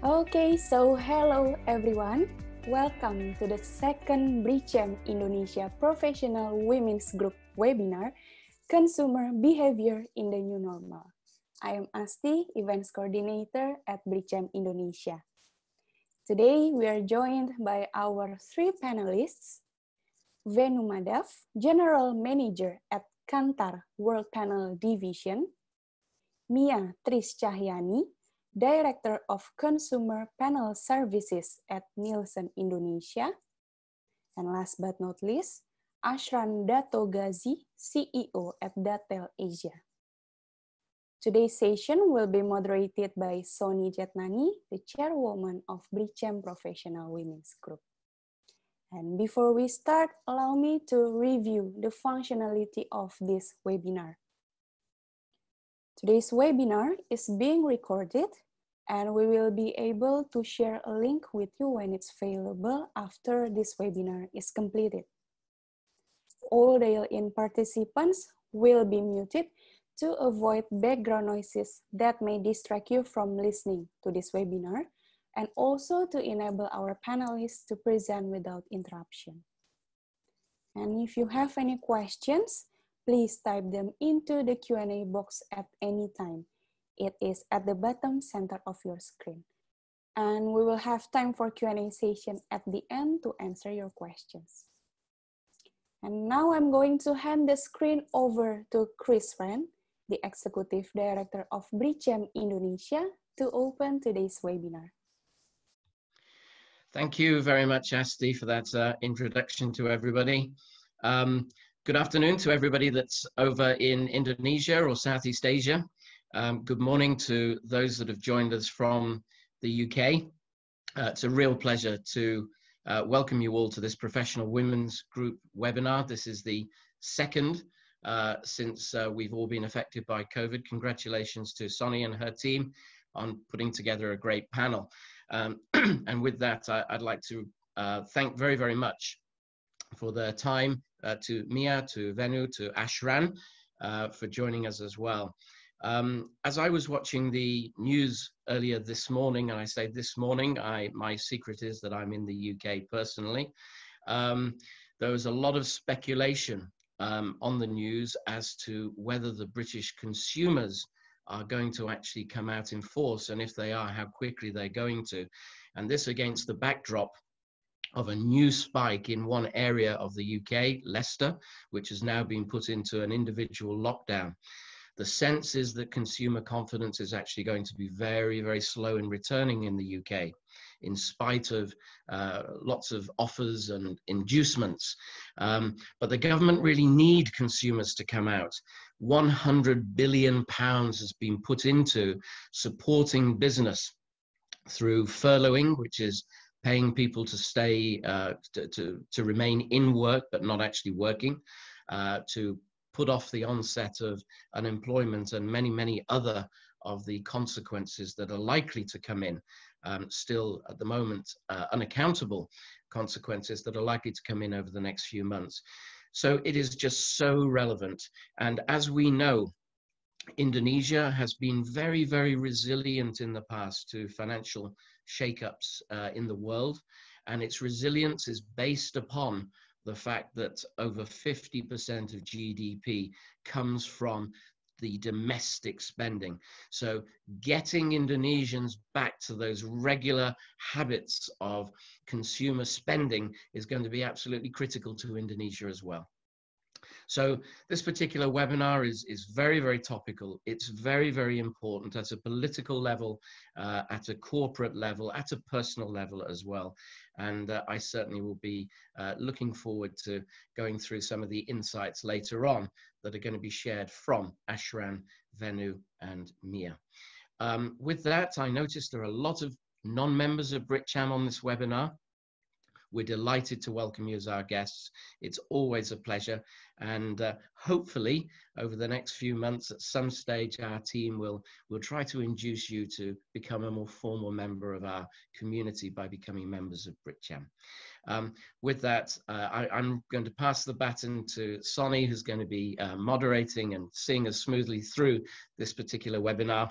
Okay, so hello everyone. Welcome to the second BRICEM Indonesia Professional Women's Group webinar, Consumer Behavior in the New Normal. I am Asti, Events Coordinator at BRICEM Indonesia. Today, we are joined by our three panelists, Venu Madhav, General Manager at Kantar World Panel Division, Mia Tris Cahyani, Director of Consumer Panel Services at Nielsen Indonesia. And last but not least, Ashran Dato Ghazi, CEO at Datel Asia. Today's session will be moderated by Soni Jetnani, the chairwoman of BRICEM Professional Women's Group. And before we start, allow me to review the functionality of this webinar. Today's webinar is being recorded and we will be able to share a link with you when it's available after this webinar is completed. All dial-in participants will be muted to avoid background noises that may distract you from listening to this webinar and also to enable our panelists to present without interruption. And if you have any questions, please type them into the Q&A box at any time. It is at the bottom center of your screen. And we will have time for Q&A session at the end to answer your questions. And now I'm going to hand the screen over to Chris Ren, the Executive Director of BritCham Indonesia, to open today's webinar. Thank you very much, Asti, for that uh, introduction to everybody. Um, Good afternoon to everybody that's over in Indonesia or Southeast Asia. Um, good morning to those that have joined us from the UK. Uh, it's a real pleasure to uh, welcome you all to this Professional Women's Group webinar. This is the second uh, since uh, we've all been affected by COVID. Congratulations to Soni and her team on putting together a great panel. Um, and with that, I, would like to uh, thank very, very much for their time uh, to Mia, to Venu, to Ashran uh, for joining us as well. Um, as I was watching the news earlier this morning, and I say this morning, I, my secret is that I'm in the UK personally, um, there was a lot of speculation um, on the news as to whether the British consumers are going to actually come out in force, and if they are, how quickly they're going to. And this against the backdrop of a new spike in one area of the UK, Leicester, which has now been put into an individual lockdown. The sense is that consumer confidence is actually going to be very, very slow in returning in the UK, in spite of uh, lots of offers and inducements. Um, but the government really need consumers to come out. 100 billion pounds has been put into supporting business through furloughing, which is paying people to stay, uh, to, to, to, remain in work but not actually working, uh, to put off the onset of unemployment and many, many other of the consequences that are likely to come in, um, still at the moment uh, unaccountable consequences that are likely to come in over the next few months. So it is just so relevant. And as we know, Indonesia has been very, very resilient in the past to financial shakeups uh, in the world, and its resilience is based upon the fact that over 50% of GDP comes from the domestic spending. So, getting Indonesians back to those regular habits of consumer spending is going to be absolutely critical to Indonesia as well. So this particular webinar is, is very, very topical. It's very, very important at a political level, uh, at a corporate level, at a personal level as well. And uh, I certainly will be uh, looking forward to going through some of the insights later on that are going to be shared from Ashran, Venu, and Mia. Um, with that, I noticed there are a lot of non-members of BritCham on this webinar. We're delighted to welcome you as our guests. It's always a pleasure. And uh, hopefully, over the next few months, at some stage, our team will, will try to induce you to become a more formal member of our community by becoming members of BritCham. Um, with that, uh, I, am going to pass the baton to Soni, who's going to be uh, moderating and seeing us smoothly through this particular webinar.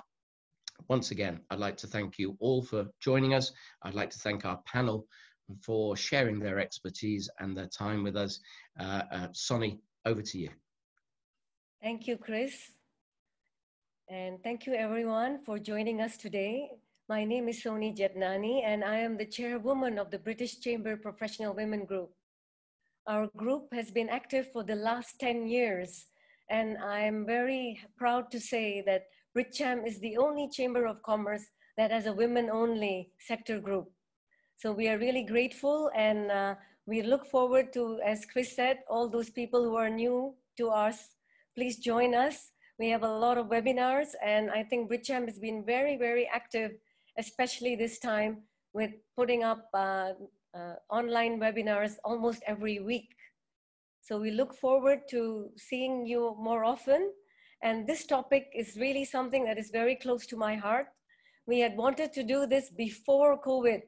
once again, I'd like to thank you all for joining us. I'd like to thank our panel for sharing their expertise and their time with us. Uh, uh, Soni, over to you. Thank you, Chris. And thank you everyone for joining us today. My name is Soni Jetnani and I am the chairwoman of the British Chamber Professional Women Group. Our group has been active for the last 10 years and I'm very proud to say that BritCham is the only Chamber of Commerce that has a women-only sector group. So we are really grateful and uh, we look forward to, as Chris said, all those people who are new to us, please join us. We have a lot of webinars and I think BritCham has been very, very active, especially this time with putting up uh, uh, online webinars almost every week. So we look forward to seeing you more often and this topic is really something that is very close to my heart. We had wanted to do this before COVID,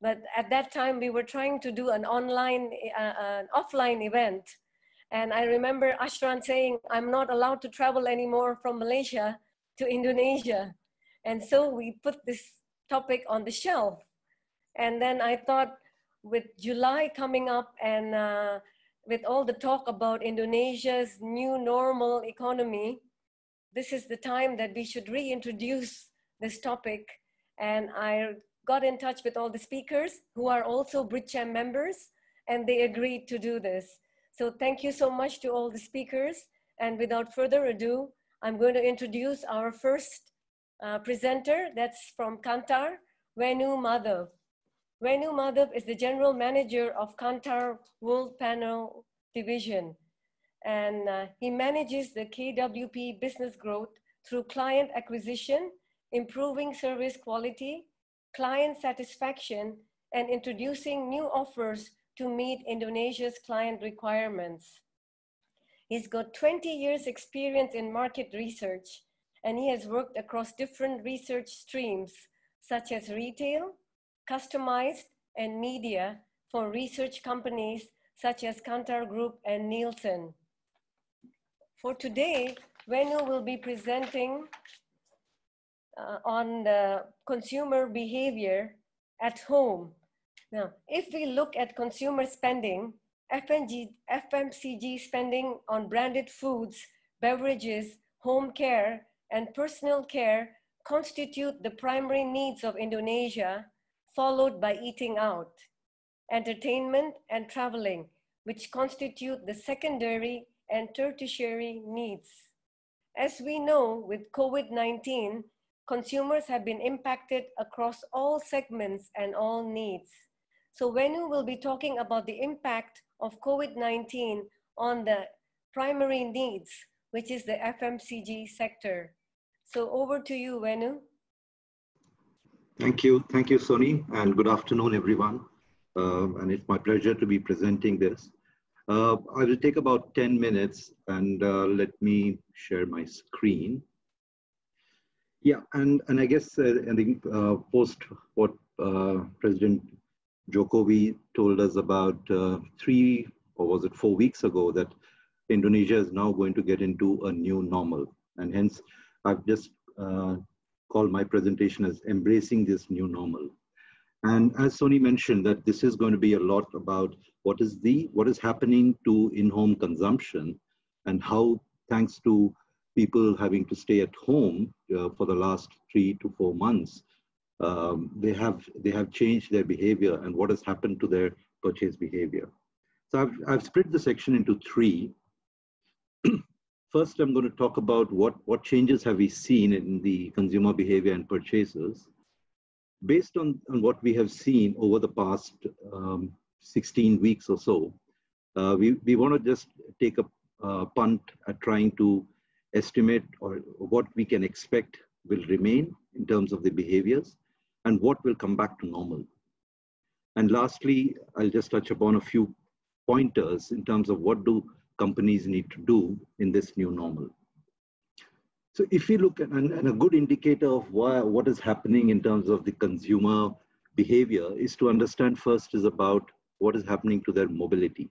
but at that time we were trying to do an online, uh, an offline event. And I remember Ashran saying, I'm not allowed to travel anymore from Malaysia to Indonesia. And so we put this topic on the shelf. And then I thought with July coming up and uh, with all the talk about Indonesia's new normal economy, this is the time that we should reintroduce this topic. And I got in touch with all the speakers who are also BritCham members, and they agreed to do this. So thank you so much to all the speakers. And without further ado, I'm going to introduce our first uh, presenter. That's from Kantar, Venu Madhav. Venu Madhav is the general manager of Kantar World Panel Division. And uh, he manages the KWP business growth through client acquisition, improving service quality, client satisfaction, and introducing new offers to meet Indonesia's client requirements. He's got 20 years experience in market research, and he has worked across different research streams, such as retail, customized, and media for research companies such as Kantar Group and Nielsen. For today, Venu will be presenting uh, on the consumer behavior at home. Now, if we look at consumer spending, FMG, FMCG spending on branded foods, beverages, home care, and personal care constitute the primary needs of Indonesia followed by eating out, entertainment, and traveling, which constitute the secondary and tertiary needs. As we know, with COVID-19, consumers have been impacted across all segments and all needs. So Venu will be talking about the impact of COVID-19 on the primary needs, which is the FMCG sector. So over to you, Venu. Thank you. Thank you, Soni, and good afternoon, everyone. Uh, and it's my pleasure to be presenting this. Uh, I will take about 10 minutes and uh, let me share my screen. Yeah, and, and I guess uh, I think uh, post what uh, President Jokowi told us about three, or was it four weeks ago, that Indonesia is now going to get into a new normal. And hence, I've just called my presentation as embracing this new normal. And as Soni mentioned, that this is going to be a lot about what is the what is happening to in-home consumption, and how, thanks to people having to stay at home uh, for the last three to four months, um, they have they have changed their behavior and what has happened to their purchase behavior. So I've I've split the section into three. First, I'm going to talk about what, what changes have we seen in the consumer behavior and purchases. Based on, on what we have seen over the past um, 16 weeks or so, uh, we, we want to just take a uh, punt at trying to estimate or what we can expect will remain in terms of the behaviors and what will come back to normal. And lastly, I'll just touch upon a few pointers in terms of what do companies need to do in this new normal. So if we look at, and, and a good indicator of why, what is happening in terms of the consumer behavior is to understand first is about what is happening to their mobility.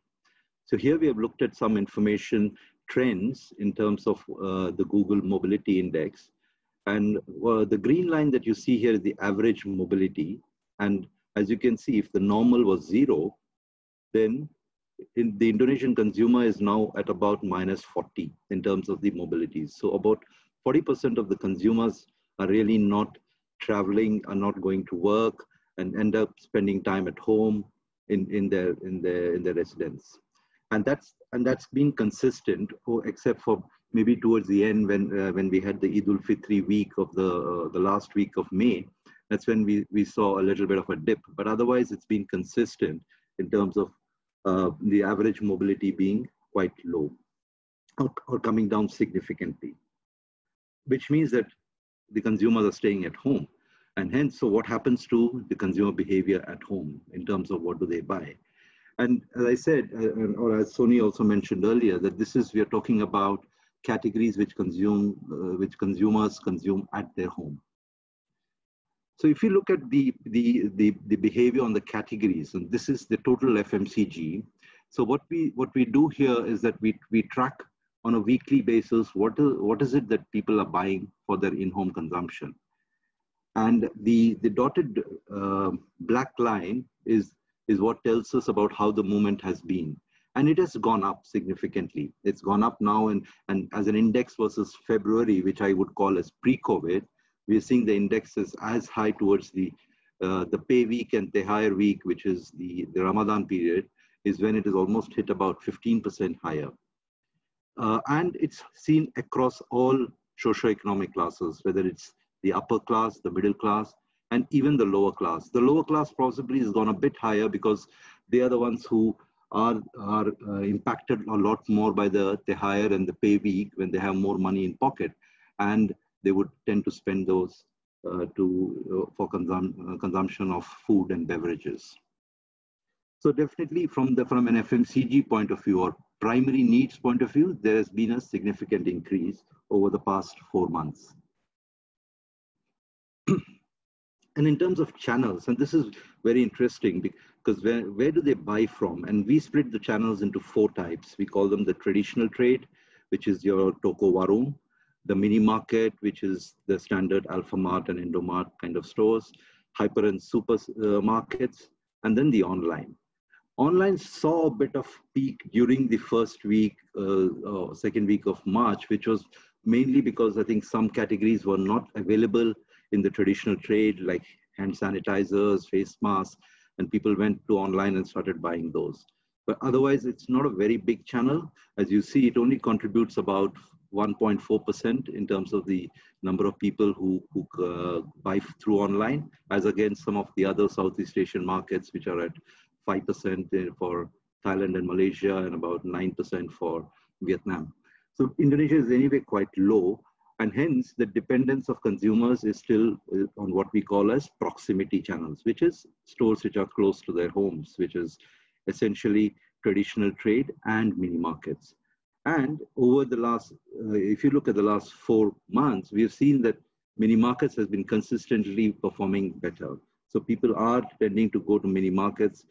So here we have looked at some information trends in terms of uh, the Google Mobility Index. And uh, the green line that you see here is the average mobility. And as you can see, if the normal was zero, then in the Indonesian consumer is now at about minus 40 in terms of the mobilities. So about 40% of the consumers are really not traveling, are not going to work, and end up spending time at home in, in their in their in their residence. And that's and that's been consistent, oh, except for maybe towards the end when uh, when we had the Eid ul Fitri week of the uh, the last week of May. That's when we, we saw a little bit of a dip, but otherwise it's been consistent in terms of uh, the average mobility being quite low or, or coming down significantly, which means that the consumers are staying at home. And hence, so what happens to the consumer behavior at home in terms of what do they buy? And as I said, uh, or as Soni also mentioned earlier, that this is, we are talking about categories which consume, uh, which consumers consume at their home. So if you look at the, the, the, the, behavior on the categories, and this is the total FMCG. So what we, what we do here is that we, we track on a weekly basis, what what is it that people are buying for their in-home consumption? And the, the dotted uh, black line is, is what tells us about how the movement has been. And it has gone up significantly. It's gone up now and, and as an index versus February, which I would call as pre-COVID, we're seeing the indexes as high towards the uh, the pay week and the higher week, which is the, the Ramadan period, is when it is almost hit about 15% higher. Uh, and it's seen across all socioeconomic classes, whether it's the upper class, the middle class, and even the lower class. The lower class possibly has gone a bit higher because they are the ones who are, are uh, impacted a lot more by the, the higher and the pay week when they have more money in pocket. And they would tend to spend those uh, to uh, for consum uh, consumption of food and beverages. So definitely from the from an FMCG point of view or primary needs point of view, there has been a significant increase over the past four months. and in terms of channels, and this is very interesting because where, where do they buy from? And we split the channels into four types. We call them the traditional trade, which is your toko warung, the mini market, which is the standard Alfamart and Indomart kind of stores, hyper and super uh, markets, and then the online. Online saw a bit of peak during the first week, uh, second week of March, which was mainly because I think some categories were not available in the traditional trade, like hand sanitizers, face masks, and people went to online and started buying those. But otherwise, it's not a very big channel. As you see, it only contributes about 1.4% in terms of the number of people who, who uh, buy through online, as against some of the other Southeast Asian markets, which are at 5% for Thailand and Malaysia and about 9% for Vietnam. So Indonesia is anyway quite low, and hence the dependence of consumers is still uh, on what we call as proximity channels, which is stores which are close to their homes, which is essentially traditional trade and mini markets. And over the last, uh, if you look at the last four months, we have seen that mini markets has been consistently performing better. So people are tending to go to mini markets.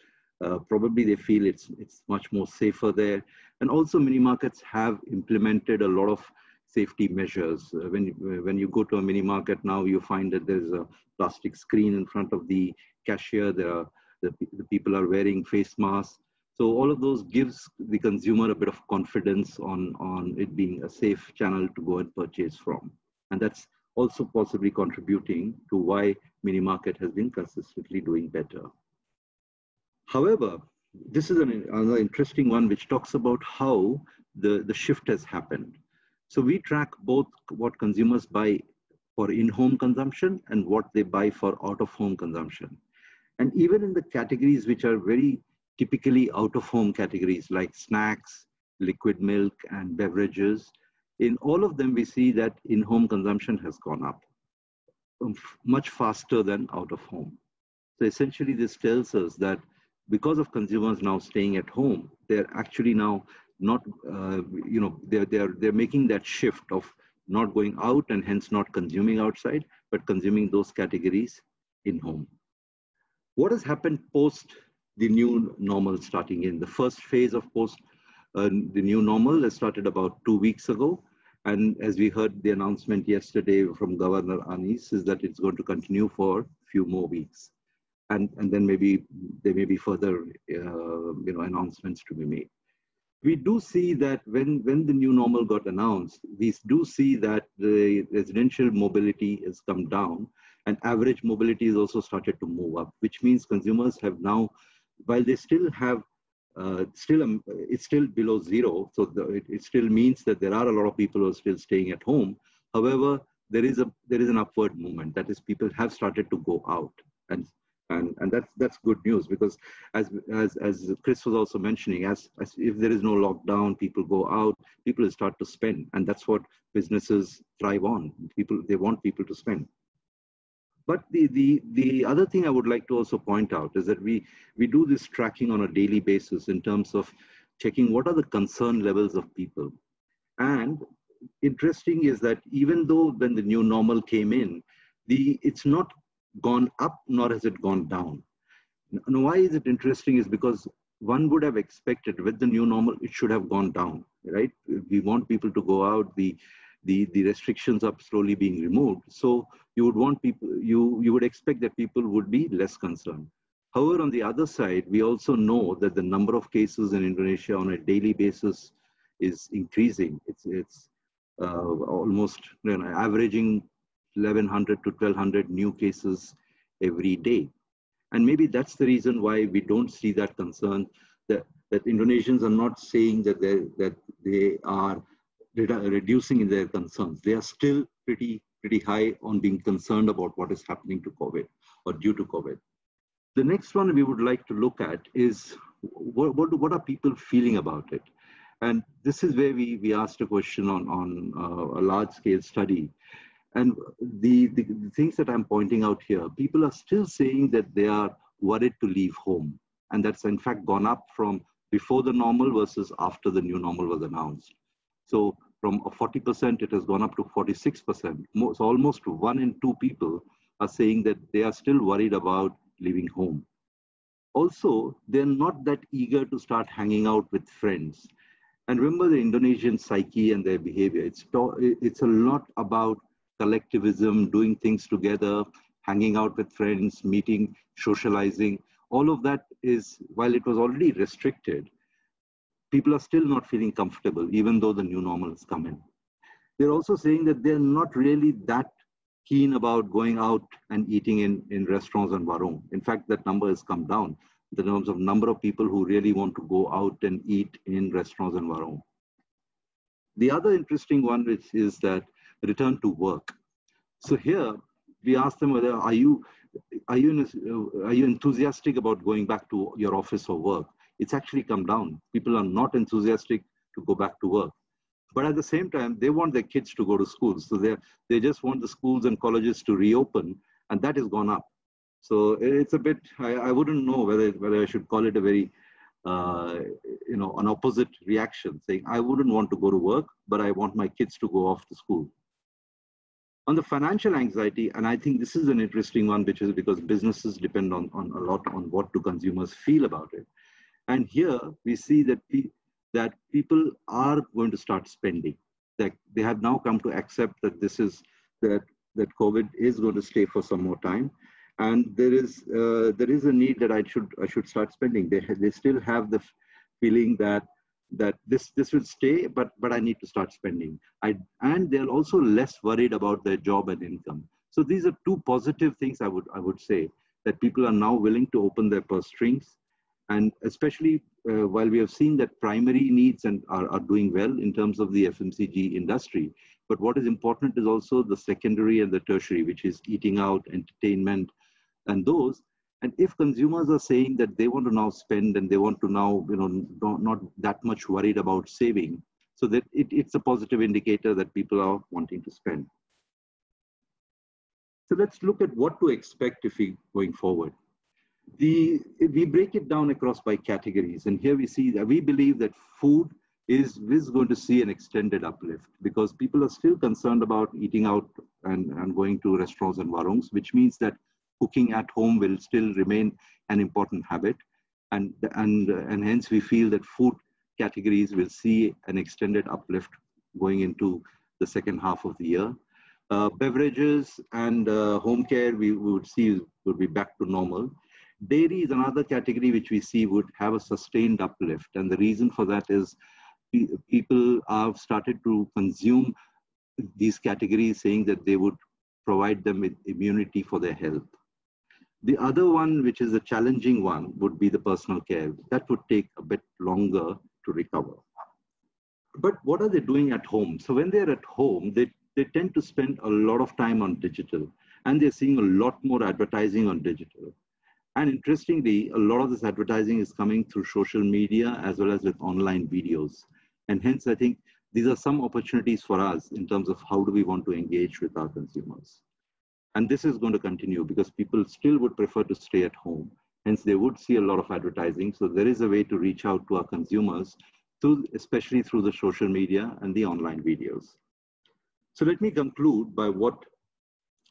Uh, probably they feel it's it's much more safer there. And also mini markets have implemented a lot of safety measures. Uh, when, when you go to a mini market now, you find that there's a plastic screen in front of the cashier. There are, the, the people are wearing face masks. So all of those gives the consumer a bit of confidence on, on it being a safe channel to go and purchase from. And that's also possibly contributing to why mini market has been consistently doing better. However, this is an, another interesting one which talks about how the, the shift has happened. So we track both what consumers buy for in-home consumption and what they buy for out-of-home consumption. And even in the categories which are very typically out of home categories like snacks, liquid milk, and beverages. In all of them, we see that in home consumption has gone up um, much faster than out of home. So essentially, this tells us that because of consumers now staying at home, they're actually now not, uh, you know, they're, they're, they're making that shift of not going out and hence not consuming outside, but consuming those categories in home. What has happened post the new normal starting in. The first phase of post uh, the new normal has started about two weeks ago. And as we heard the announcement yesterday from Governor Anies is that it's going to continue for a few more weeks. And, and then maybe there may be further uh, you know, announcements to be made. We do see that when, when the new normal got announced, we do see that the residential mobility has come down and average mobility has also started to move up, which means consumers have now, while they still have uh, still um, it's still below zero. So the, it, it, still means that there are a lot of people who are still staying at home. However, there is a there is an upward movement. That is, people have started to go out, and and and that's that's good news because as as as Chris was also mentioning, as, as if there is no lockdown, people go out, people start to spend, and that's what businesses thrive on. People they want people to spend. But the, the, the other thing I would like to also point out is that we, we do this tracking on a daily basis in terms of checking what are the concern levels of people. And interesting is that even though when the new normal came in, the, it's not gone up nor has it gone down. Now, why is it interesting is because one would have expected with the new normal, it should have gone down, right? We want people to go out. The, the, the restrictions are slowly being removed. So you would want people, you, you would expect that people would be less concerned. However, on the other side, we also know that the number of cases in Indonesia on a daily basis is increasing. It's, it's uh, almost you know, averaging 1100 to 1200 new cases every day. And maybe that's the reason why we don't see that concern that, that Indonesians are not saying that, that they are reducing in their concerns. They are still pretty, pretty high on being concerned about what is happening to COVID or due to COVID. The next one we would like to look at is what, what, what are people feeling about it? And this is where we, we asked a question on, on uh, a large scale study. And the, the, the things that I'm pointing out here, people are still saying that they are worried to leave home. And that's in fact gone up from before the normal versus after the new normal was announced. So from 40%, it has gone up to 46%. So almost one in two people are saying that they are still worried about leaving home. Also, they're not that eager to start hanging out with friends. And remember the Indonesian psyche and their behavior. It's, it's a lot about collectivism, doing things together, hanging out with friends, meeting, socializing. All of that is, while it was already restricted, people are still not feeling comfortable, even though the new normal has come in. They're also saying that they're not really that keen about going out and eating in, in restaurants and warung. In fact, that number has come down in terms of number of people who really want to go out and eat in restaurants and warung. The other interesting one which is that return to work. So here we ask them whether are you are you are you enthusiastic about going back to your office or work? it's actually come down. People are not enthusiastic to go back to work. But at the same time, they want their kids to go to school. So they they just want the schools and colleges to reopen, and that has gone up. So it's a bit, I, I wouldn't know whether, whether I should call it a very, uh, you know, an opposite reaction, saying I wouldn't want to go to work, but I want my kids to go off to school. On the financial anxiety, and I think this is an interesting one, which is because businesses depend on, on a lot on what do consumers feel about it. And here we see that, pe that people are going to start spending. That they have now come to accept that this is that that COVID is going to stay for some more time, and there is uh, there is a need that I should I should start spending. They they still have the feeling that that this this will stay, but but I need to start spending. I and they're also less worried about their job and income. So these are two positive things I would I would say that people are now willing to open their purse strings and especially uh, while we have seen that primary needs and are, are doing well in terms of the FMCG industry, but what is important is also the secondary and the tertiary, which is eating out, entertainment, and those. And if consumers are saying that they want to now spend and they want to now, you know, not, not that much worried about saving, so that it, it's a positive indicator that people are wanting to spend. So let's look at what to expect if we going forward the we break it down across by categories and here we see that we believe that food is, is going to see an extended uplift because people are still concerned about eating out and, and going to restaurants and warungs which means that cooking at home will still remain an important habit and and and hence we feel that food categories will see an extended uplift going into the second half of the year. Uh, beverages and uh, home care, we, we would see would be back to normal. Dairy is another category which we see would have a sustained uplift. And the reason for that is people have started to consume these categories saying that they would provide them with immunity for their health. The other one, which is a challenging one, would be the personal care. That would take a bit longer to recover. But what are they doing at home? So when they're at home, they, they tend to spend a lot of time on digital and they're seeing a lot more advertising on digital. And interestingly, a lot of this advertising is coming through social media as well as with online videos. And hence, I think these are some opportunities for us in terms of how do we want to engage with our consumers. And this is going to continue because people still would prefer to stay at home. Hence, they would see a lot of advertising. So there is a way to reach out to our consumers, through, especially through the social media and the online videos. So let me conclude by what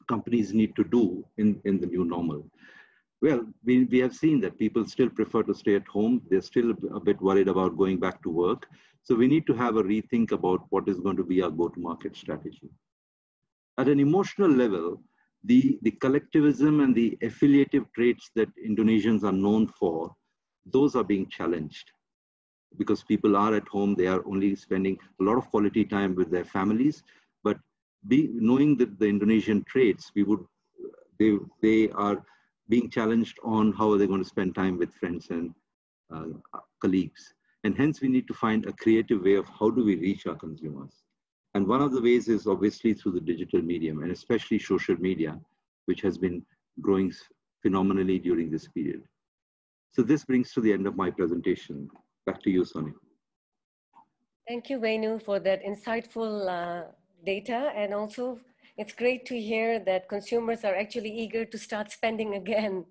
companies need to do in, in the new normal. Well, we, we have seen that people still prefer to stay at home. They're still a bit worried about going back to work. So we need to have a rethink about what is going to be our go-to-market strategy. At an emotional level, the, the collectivism and the affiliative traits that Indonesians are known for, those are being challenged because people are at home, they are only spending a lot of quality time with their families, but be, knowing that the Indonesian traits, we would, they, they are being challenged on how are they going to spend time with friends and uh, colleagues. And hence we need to find a creative way of how do we reach our consumers. And one of the ways is obviously through the digital medium and especially social media, which has been growing phenomenally during this period. So this brings to the end of my presentation. Back to you, Sonia. Thank you, Venu, for that insightful uh, data. And also, it's great to hear that consumers are actually eager to start spending again.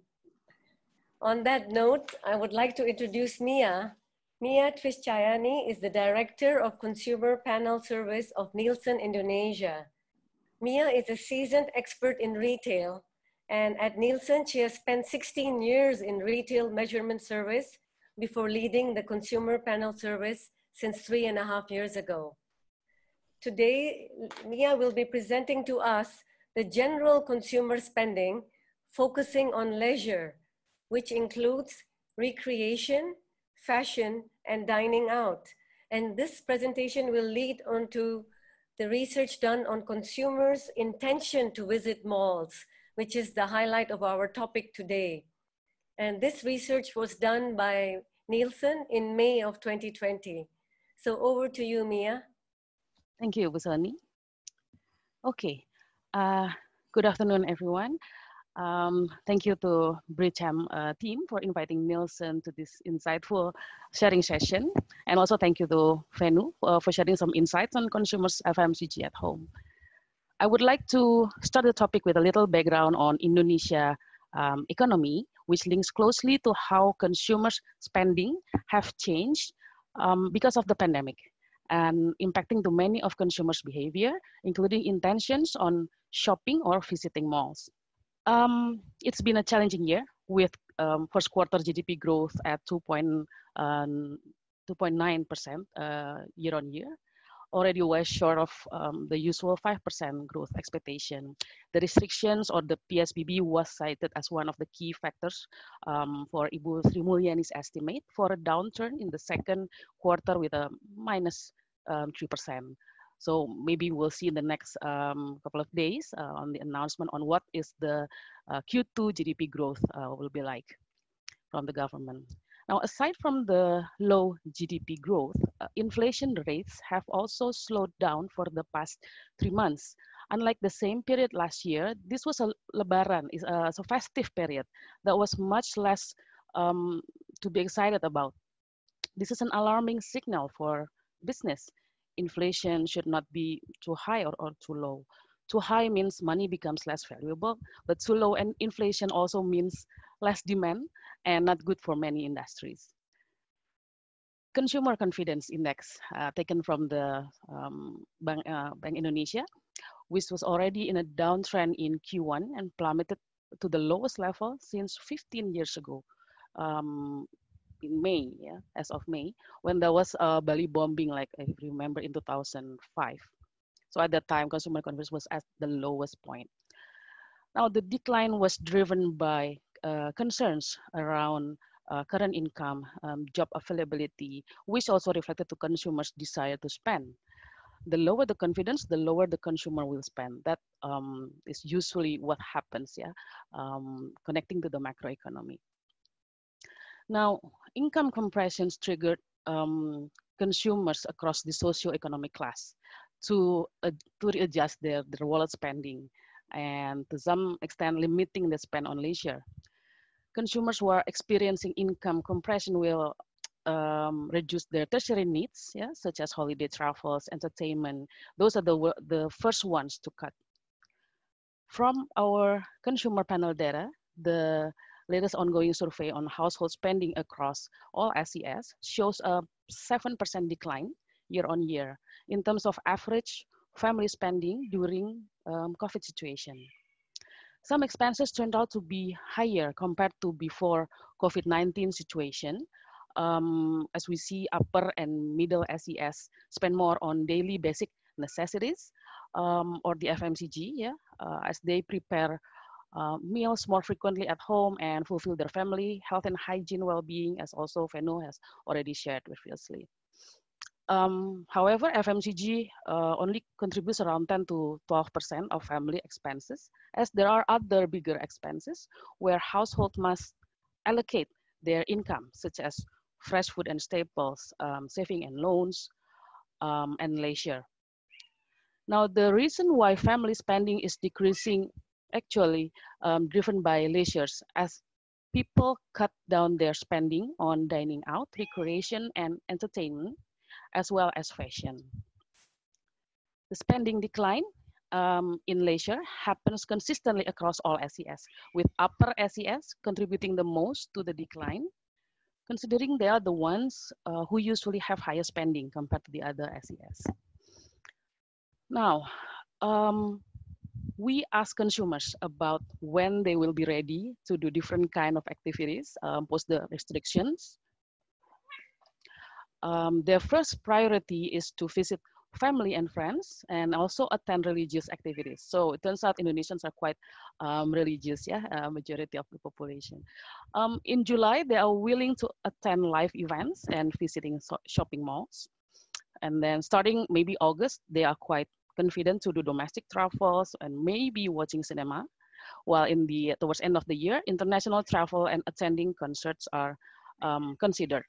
On that note, I would like to introduce Mia, Mia Triscayani is the Director of Consumer Panel Service of Nielsen Indonesia. Mia is a seasoned expert in retail, and at Nielsen, she has spent 16 years in retail measurement service before leading the Consumer Panel Service since three and a half years ago. Today, Mia will be presenting to us the general consumer spending focusing on leisure, which includes recreation, fashion, and dining out. And this presentation will lead on to the research done on consumers' intention to visit malls, which is the highlight of our topic today. And this research was done by Nielsen in May of 2020. So over to you, Mia. Thank you, Busani. Okay, uh, good afternoon, everyone. Um, thank you to BritCham uh, team for inviting Nielsen to this insightful sharing session. And also thank you to Venu uh, for sharing some insights on consumers FMCG at home. I would like to start the topic with a little background on Indonesia um, economy, which links closely to how consumers spending have changed um, because of the pandemic and impacting to many of consumers' behavior, including intentions on shopping or visiting malls. Um, it's been a challenging year with um, first quarter GDP growth at 2.9% um, uh, year on year, already was short of um, the usual 5% growth expectation. The restrictions or the PSBB was cited as one of the key factors um, for Ibu Sri Mulyani's estimate for a downturn in the second quarter with a minus 3%. So maybe we'll see in the next um, couple of days uh, on the announcement on what is the uh, Q2 GDP growth uh, will be like from the government. Now, aside from the low GDP growth, uh, inflation rates have also slowed down for the past three months. Unlike the same period last year, this was a Lebaran, is a, a festive period that was much less um, to be excited about. This is an alarming signal for business inflation should not be too high or, or too low. Too high means money becomes less valuable, but too low and inflation also means less demand and not good for many industries. Consumer confidence index uh, taken from the um, Bank, uh, Bank Indonesia, which was already in a downtrend in Q1 and plummeted to the lowest level since 15 years ago. Um, in May, yeah, as of May, when there was a Bali bombing, like I remember in 2005. So at that time, consumer confidence was at the lowest point. Now the decline was driven by uh, concerns around uh, current income, um, job availability, which also reflected to consumers' desire to spend. The lower the confidence, the lower the consumer will spend. That um, is usually what happens, yeah, um, connecting to the macroeconomy. Now, income compressions triggered um, consumers across the socio-economic class to, uh, to readjust their, their wallet spending and to some extent limiting the spend on leisure. Consumers who are experiencing income compression will um, reduce their tertiary needs, yeah, such as holiday travels, entertainment. Those are the, the first ones to cut. From our consumer panel data, the latest ongoing survey on household spending across all SES shows a 7% decline year on year in terms of average family spending during um, COVID situation. Some expenses turned out to be higher compared to before COVID-19 situation. Um, as we see upper and middle SES spend more on daily basic necessities um, or the FMCG, yeah, uh, as they prepare uh, meals more frequently at home and fulfill their family health and hygiene well-being, as also Venu has already shared previously. Um, however, FMCG uh, only contributes around 10 to 12% of family expenses, as there are other bigger expenses where household must allocate their income, such as fresh food and staples, um, saving and loans, um, and leisure. Now, the reason why family spending is decreasing actually um, driven by leisures as people cut down their spending on dining out, recreation, and entertainment as well as fashion. The spending decline um, in leisure happens consistently across all SES, with upper SES contributing the most to the decline, considering they are the ones uh, who usually have higher spending compared to the other SES. Now, um, we ask consumers about when they will be ready to do different kind of activities um, post the restrictions um, their first priority is to visit family and friends and also attend religious activities. So it turns out Indonesians are quite um, religious, yeah, uh, majority of the population. Um, in July, they are willing to attend live events and visiting so shopping malls. And then starting maybe August, they are quite confident to do domestic travels and maybe watching cinema. While in the towards end of the year, international travel and attending concerts are um, considered.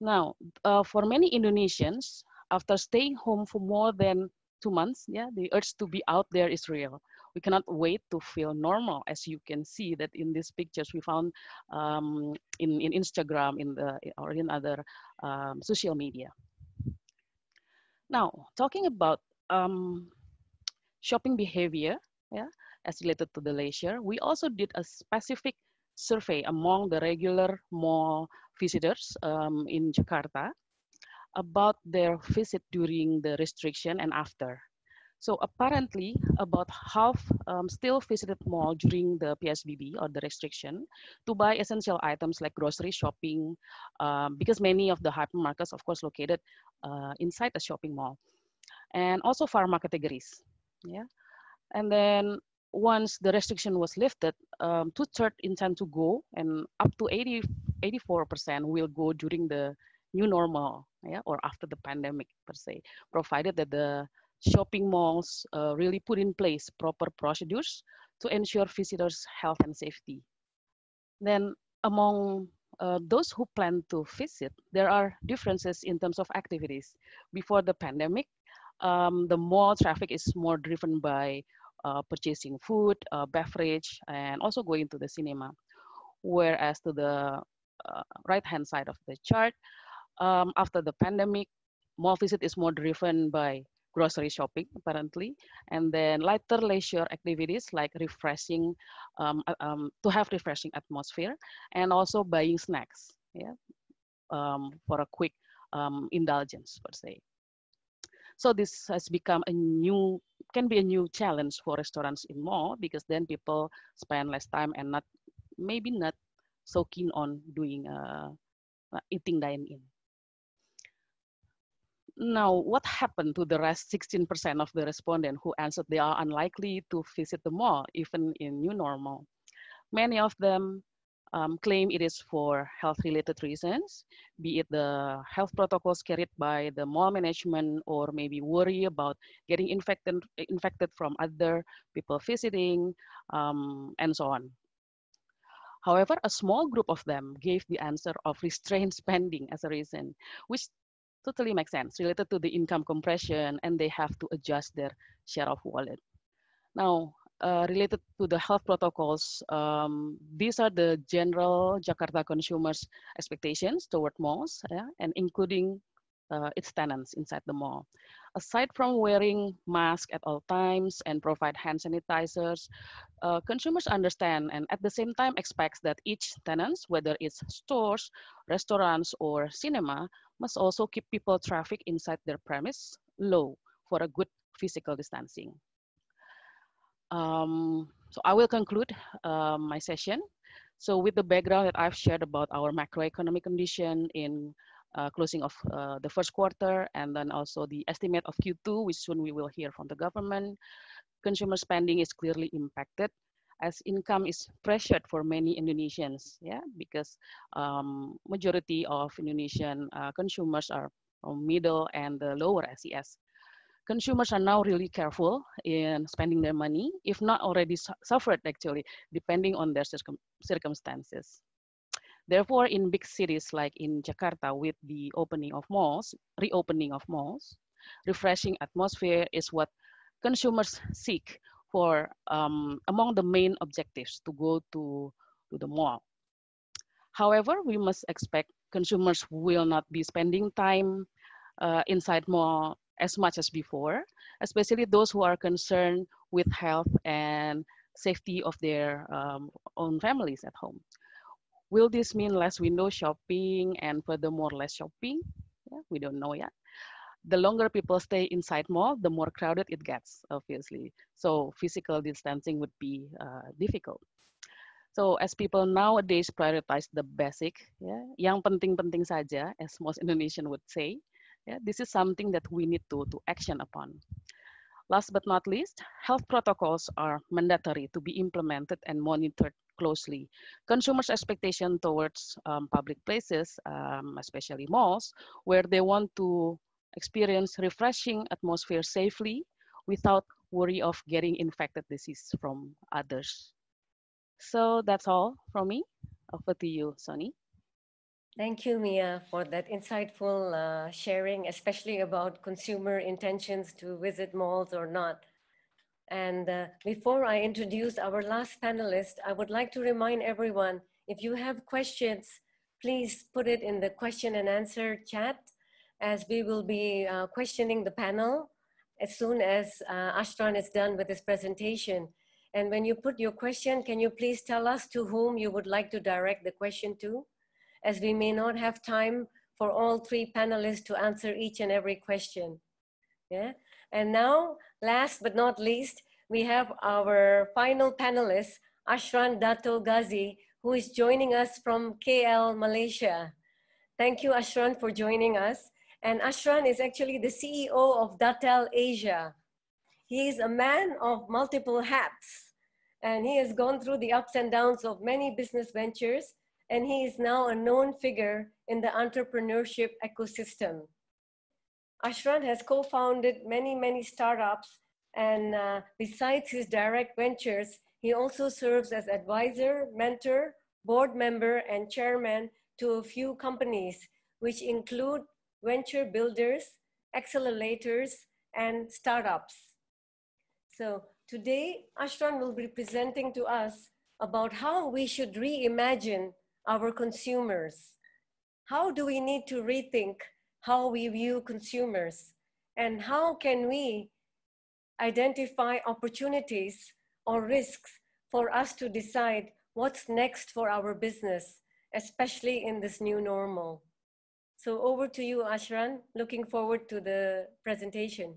Now, uh, for many Indonesians, after staying home for more than two months, yeah, the urge to be out there is real. We cannot wait to feel normal, as you can see that in these pictures we found um, in, in Instagram in the, or in other um, social media. Now, talking about um, shopping behavior, yeah, as related to the leisure, we also did a specific survey among the regular mall visitors um, in Jakarta about their visit during the restriction and after. So apparently about half um, still visited mall during the PSBB or the restriction to buy essential items like grocery shopping um, because many of the hypermarkets of course located uh, inside the shopping mall and also pharma categories. Yeah. And then once the restriction was lifted, um, two-thirds intend to go and up to 80, 84% will go during the new normal yeah, or after the pandemic per se, provided that the shopping malls uh, really put in place proper procedures to ensure visitors' health and safety. Then among uh, those who plan to visit, there are differences in terms of activities. Before the pandemic, um, the mall traffic is more driven by uh, purchasing food, uh, beverage, and also going to the cinema. Whereas to the uh, right-hand side of the chart, um, after the pandemic, mall visit is more driven by grocery shopping apparently and then lighter leisure activities like refreshing um, um, to have refreshing atmosphere and also buying snacks yeah um, for a quick um, indulgence per se so this has become a new, can be a new challenge for restaurants in mall because then people spend less time and not, maybe not so keen on doing uh, uh eating dine in. Now, what happened to the rest 16% of the respondents who answered they are unlikely to visit the mall, even in new normal? Many of them um, claim it is for health-related reasons, be it the health protocols carried by the mall management or maybe worry about getting infected, infected from other people visiting, um, and so on. However, a small group of them gave the answer of restrained spending as a reason, which totally makes sense related to the income compression and they have to adjust their share of wallet. Now, uh, related to the health protocols, um, these are the general Jakarta consumers' expectations toward malls, yeah, and including uh, its tenants inside the mall. Aside from wearing masks at all times and provide hand sanitizers, uh, consumers understand and at the same time expects that each tenant, whether it's stores, restaurants, or cinema, must also keep people traffic inside their premise low for a good physical distancing. Um, so I will conclude uh, my session. So with the background that I've shared about our macroeconomic condition in uh, closing of uh, the first quarter and then also the estimate of Q2, which soon we will hear from the government, consumer spending is clearly impacted as income is pressured for many Indonesians, yeah, because um, majority of Indonesian uh, consumers are middle and the lower SES consumers are now really careful in spending their money, if not already su suffered actually, depending on their circum circumstances. Therefore, in big cities like in Jakarta with the opening of malls, reopening of malls, refreshing atmosphere is what consumers seek for um, among the main objectives to go to, to the mall. However, we must expect consumers will not be spending time uh, inside mall as much as before, especially those who are concerned with health and safety of their um, own families at home. Will this mean less window shopping and furthermore less shopping? Yeah, we don't know yet. The longer people stay inside mall, the more crowded it gets, obviously. So physical distancing would be uh, difficult. So as people nowadays prioritize the basic, yeah, yang penting-penting saja, as most Indonesian would say, yeah, this is something that we need to, to action upon. Last but not least, health protocols are mandatory to be implemented and monitored closely. Consumers' expectation towards um, public places, um, especially malls, where they want to experience refreshing atmosphere safely without worry of getting infected disease from others. So that's all from me. Over to you, Soni. Thank you, Mia, for that insightful uh, sharing, especially about consumer intentions to visit malls or not. And uh, before I introduce our last panelist, I would like to remind everyone, if you have questions, please put it in the question and answer chat as we will be uh, questioning the panel as soon as uh, Ashran is done with his presentation. And when you put your question, can you please tell us to whom you would like to direct the question to? As we may not have time for all three panelists to answer each and every question. Yeah. And now, last but not least, we have our final panelist, Ashran Dato Ghazi, who is joining us from KL, Malaysia. Thank you, Ashran, for joining us. And Ashran is actually the CEO of Datel Asia. He is a man of multiple hats, and he has gone through the ups and downs of many business ventures and he is now a known figure in the entrepreneurship ecosystem. Ashran has co-founded many, many startups, and uh, besides his direct ventures, he also serves as advisor, mentor, board member, and chairman to a few companies, which include venture builders, accelerators, and startups. So today, Ashran will be presenting to us about how we should reimagine our consumers? How do we need to rethink how we view consumers? And how can we identify opportunities or risks for us to decide what's next for our business, especially in this new normal? So over to you, Ashran. Looking forward to the presentation.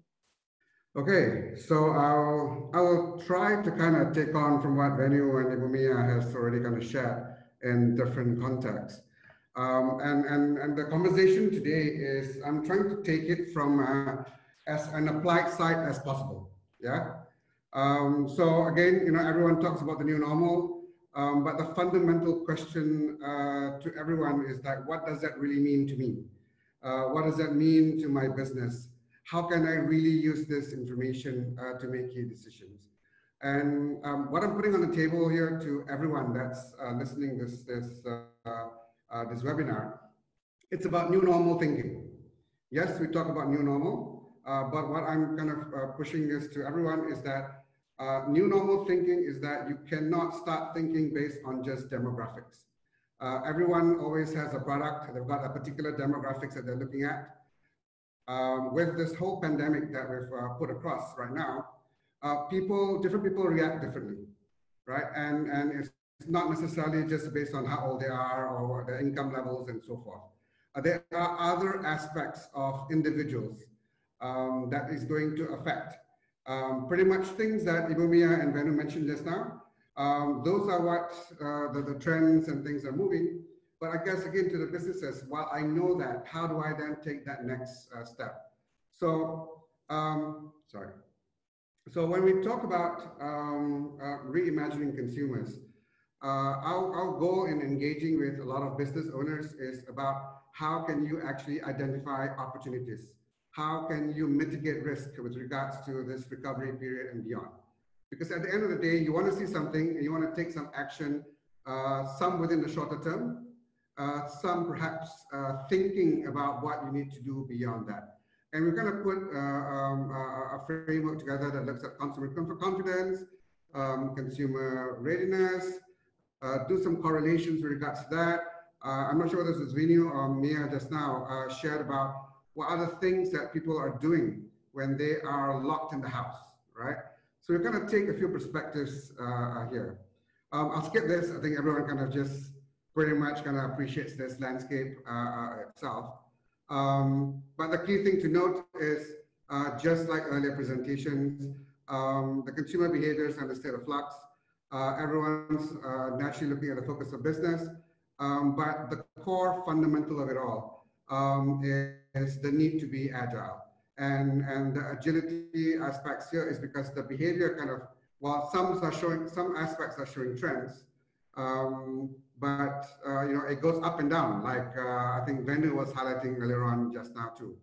Okay, so I'll, I will try to kind of take on from what Venu and Ibu Mia has already kind of shared in different contexts. Um, and, and, and the conversation today is I'm trying to take it from uh, as an applied side as possible. Yeah. Um, so again, you know, everyone talks about the new normal, um, but the fundamental question uh, to everyone is that what does that really mean to me? Uh, what does that mean to my business? How can I really use this information uh, to make key decisions? And um, what I'm putting on the table here to everyone that's uh, listening this this uh, uh, this webinar, it's about new normal thinking. Yes, we talk about new normal, uh, but what I'm kind of uh, pushing is to everyone is that uh, new normal thinking is that you cannot start thinking based on just demographics. everyone always has a product, they've got a particular demographics that they're looking at. Um, with this whole pandemic that we've put across right now, uh, people, different people react differently, right? And, and it's not necessarily just based on how old they are or their income levels and so forth. Uh, there are other aspects of individuals um, that is going to affect. Um, pretty much things that Ibu Mia and Venu mentioned just now. Um, those are what uh, the, the trends and things are moving. But I guess again to the businesses, while I know that, how do I then take that next uh, step? So, um, sorry. So when we talk about um, uh, reimagining consumers, uh, our, our goal in engaging with a lot of business owners is about how can you actually identify opportunities? How can you mitigate risk with regards to this recovery period and beyond? Because at the end of the day, you want to see something and you want to take some action, uh, some within the shorter term, uh, some perhaps uh, thinking about what you need to do beyond that. And we're going to put uh, um, a framework together that looks at consumer confidence, um, consumer readiness, uh, do some correlations with regards to that. Uh, I'm not sure whether this is Venu or Mia just now uh, shared about what are the things that people are doing when they are locked in the house, right? So we're going to take a few perspectives uh, here. Um, I'll skip this. I think everyone kind of just pretty much kind of appreciates this landscape uh, itself. Um, but the key thing to note is uh, just like earlier presentations, um, the consumer behaviors and the state of flux. Uh, everyone's uh, naturally looking at the focus of business, um, but the core fundamental of it all um, is the need to be agile. And, and the agility aspects here is because the behavior kind of, while some are showing, some aspects are showing trends, um, but uh, you know it goes up and down. Like uh, I think Venu was highlighting earlier on just now too.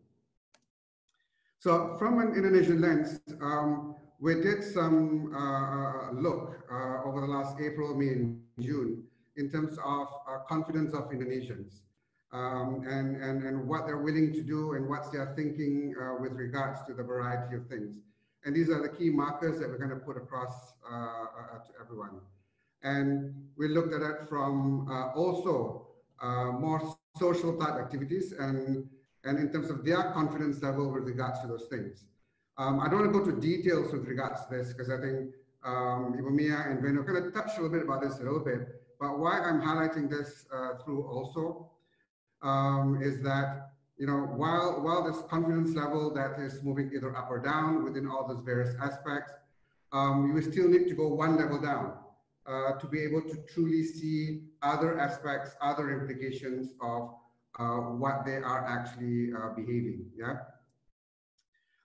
So from an Indonesian lens, um, we did some uh, uh look uh, over the last April, May, and June in terms of uh, confidence of Indonesians um, and, and, and what they're willing to do and what they're thinking with regards to the variety of things. And these are the key markers that we're going to put across to everyone. And we looked at it from uh, also uh, more social type activities and, and in terms of their confidence level with regards to those things. Um, I don't want to go to details with regards to this because I think um, Ibu Mia and Venu kind of touched a little bit about this a little bit. But why I'm highlighting this uh, through also um, is that you know while while this confidence level that is moving either up or down within all those various aspects, um, you still need to go one level down uh, to be able to truly see other aspects, other implications of uh, what they are actually uh, behaving. Yeah.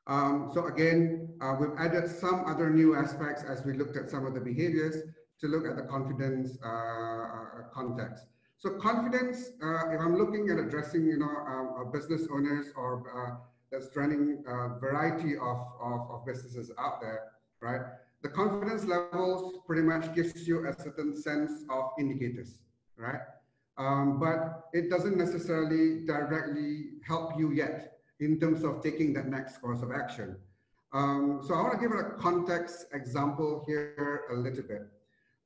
Um, so again, uh, we've added some other new aspects as we looked at some of the behaviors to look at the confidence uh, context. So confidence, if I'm looking at addressing, you know, um, business owners or that's running a variety of, of, of businesses out there, right? The confidence levels pretty much gives you a certain sense of indicators, right? Um, but it doesn't necessarily directly help you yet in terms of taking that next course of action. Um, so I want to give a context example here a little bit.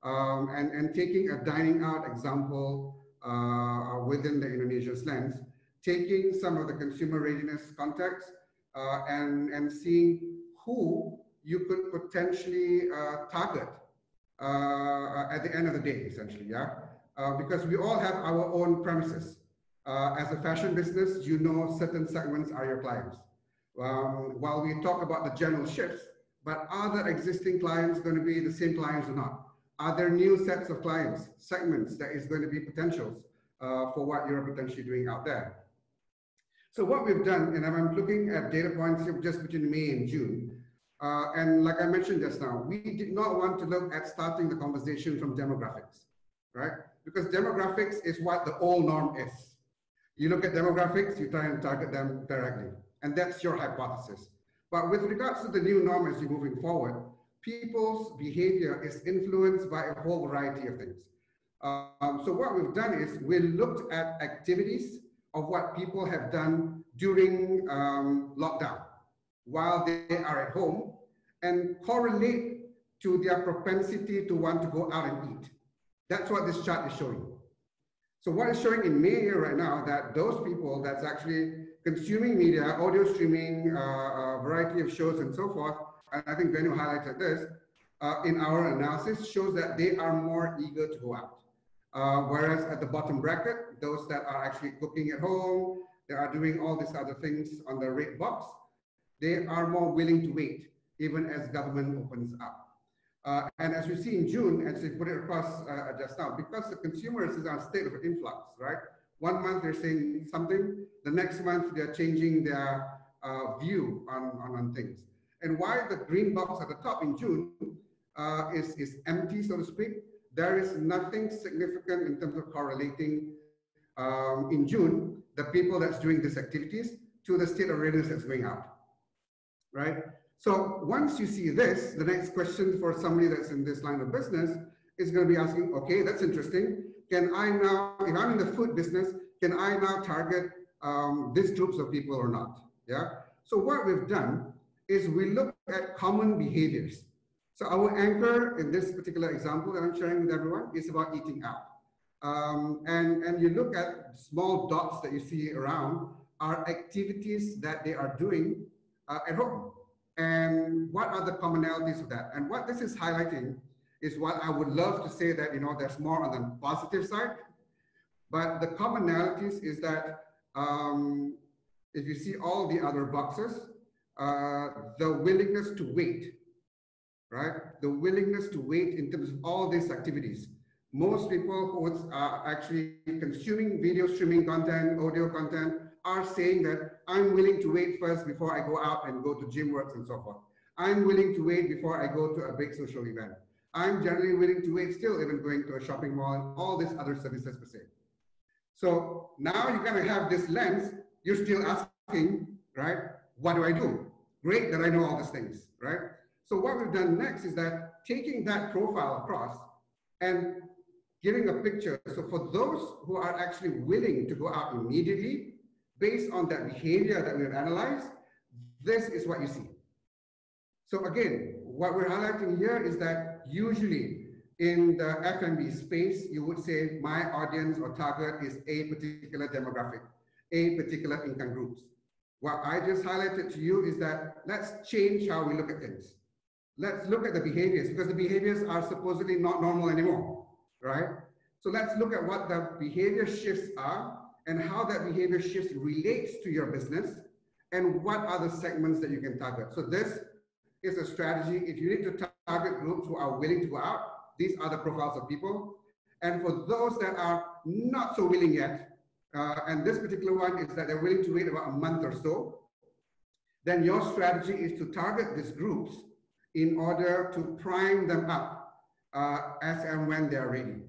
Um, and, and taking a dining out example uh, within the Indonesian lens, taking some of the consumer readiness context uh, and, and seeing who you could potentially uh, target uh, at the end of the day, essentially, yeah? Uh, because we all have our own premises. as a fashion business, you know certain segments are your clients. Um, while we talk about the general shifts, but are the existing clients going to be the same clients or not? Are there new sets of clients, segments that is going to be potentials uh, for what you're potentially doing out there. So what we've done, and I'm looking at data points just between May and June, uh, and like I mentioned just now, we did not want to look at starting the conversation from demographics, right? Because demographics is what the old norm is. You look at demographics, you try and target them directly, and that's your hypothesis. But with regards to the new norm as you're moving forward, people's behavior is influenced by a whole variety of things. Um, so what we've done is we looked at activities of what people have done during um, lockdown while they are at home and correlate to their propensity to want to go out and eat. That's what this chart is showing. So what it's showing in May right now that those people that's actually consuming media, audio streaming, uh, a variety of shows and so forth, and I think Venu highlighted this, uh, in our analysis shows that they are more eager to go out. Uh, whereas at the bottom bracket, those that are actually cooking at home, they are doing all these other things on the red box, they are more willing to wait even as government opens up. Uh, and as we see in June, as we put it across uh, just now, because the consumers is on state of influx, right? One month they're saying something, the next month they're changing their uh, view on, on, on, things. And why the green box at the top in June uh, is, is empty, so to speak, there is nothing significant in terms of correlating um, in June, the people that's doing these activities to the state of readiness that's going out, right? So once you see this, the next question for somebody that's in this line of business is going to be asking, okay, that's interesting. Can I now, if I'm in the food business, can I now target um, these groups of people or not? Yeah. So what we've done is we look at common behaviors. So our anchor in this particular example that I'm sharing with everyone is about eating out. Um, and, and you look at small dots that you see around are activities that they are doing uh, at home and what are the commonalities of that? And what this is highlighting is what I would love to say that, you know, there's more on the positive side, but the commonalities is that um, if you see all the other boxes, uh, the willingness to wait, right? The willingness to wait in terms of all these activities. Most people who are actually consuming video streaming content, audio content, are saying that I'm willing to wait first before I go out and go to gym works and so forth. I'm willing to wait before I go to a big social event. I'm generally willing to wait still, even going to a shopping mall and all these other services per se. So now you're going to have this lens. You're still asking, right? What do I do? Great that I know all these things, right? So what we've done next is that taking that profile across and giving a picture. So for those who are actually willing to go out immediately based on that behavior that we've analyzed, this is what you see. So again, what we're highlighting here is that usually in the F&B space, you would say my audience or target is a particular demographic, a particular income groups. What I just highlighted to you is that let's change how we look at things. Let's look at the behaviors because the behaviors are supposedly not normal anymore, right? So let's look at what the behavior shifts are and how that behavior shifts relates to your business and what are the segments that you can target. So this is a strategy. If you need to target groups who are willing to go out, these are the profiles of people. And for those that are not so willing yet, uh, and this particular one is that they're willing to wait about a month or so, then your strategy is to target these groups in order to prime them up uh, as and when they're ready.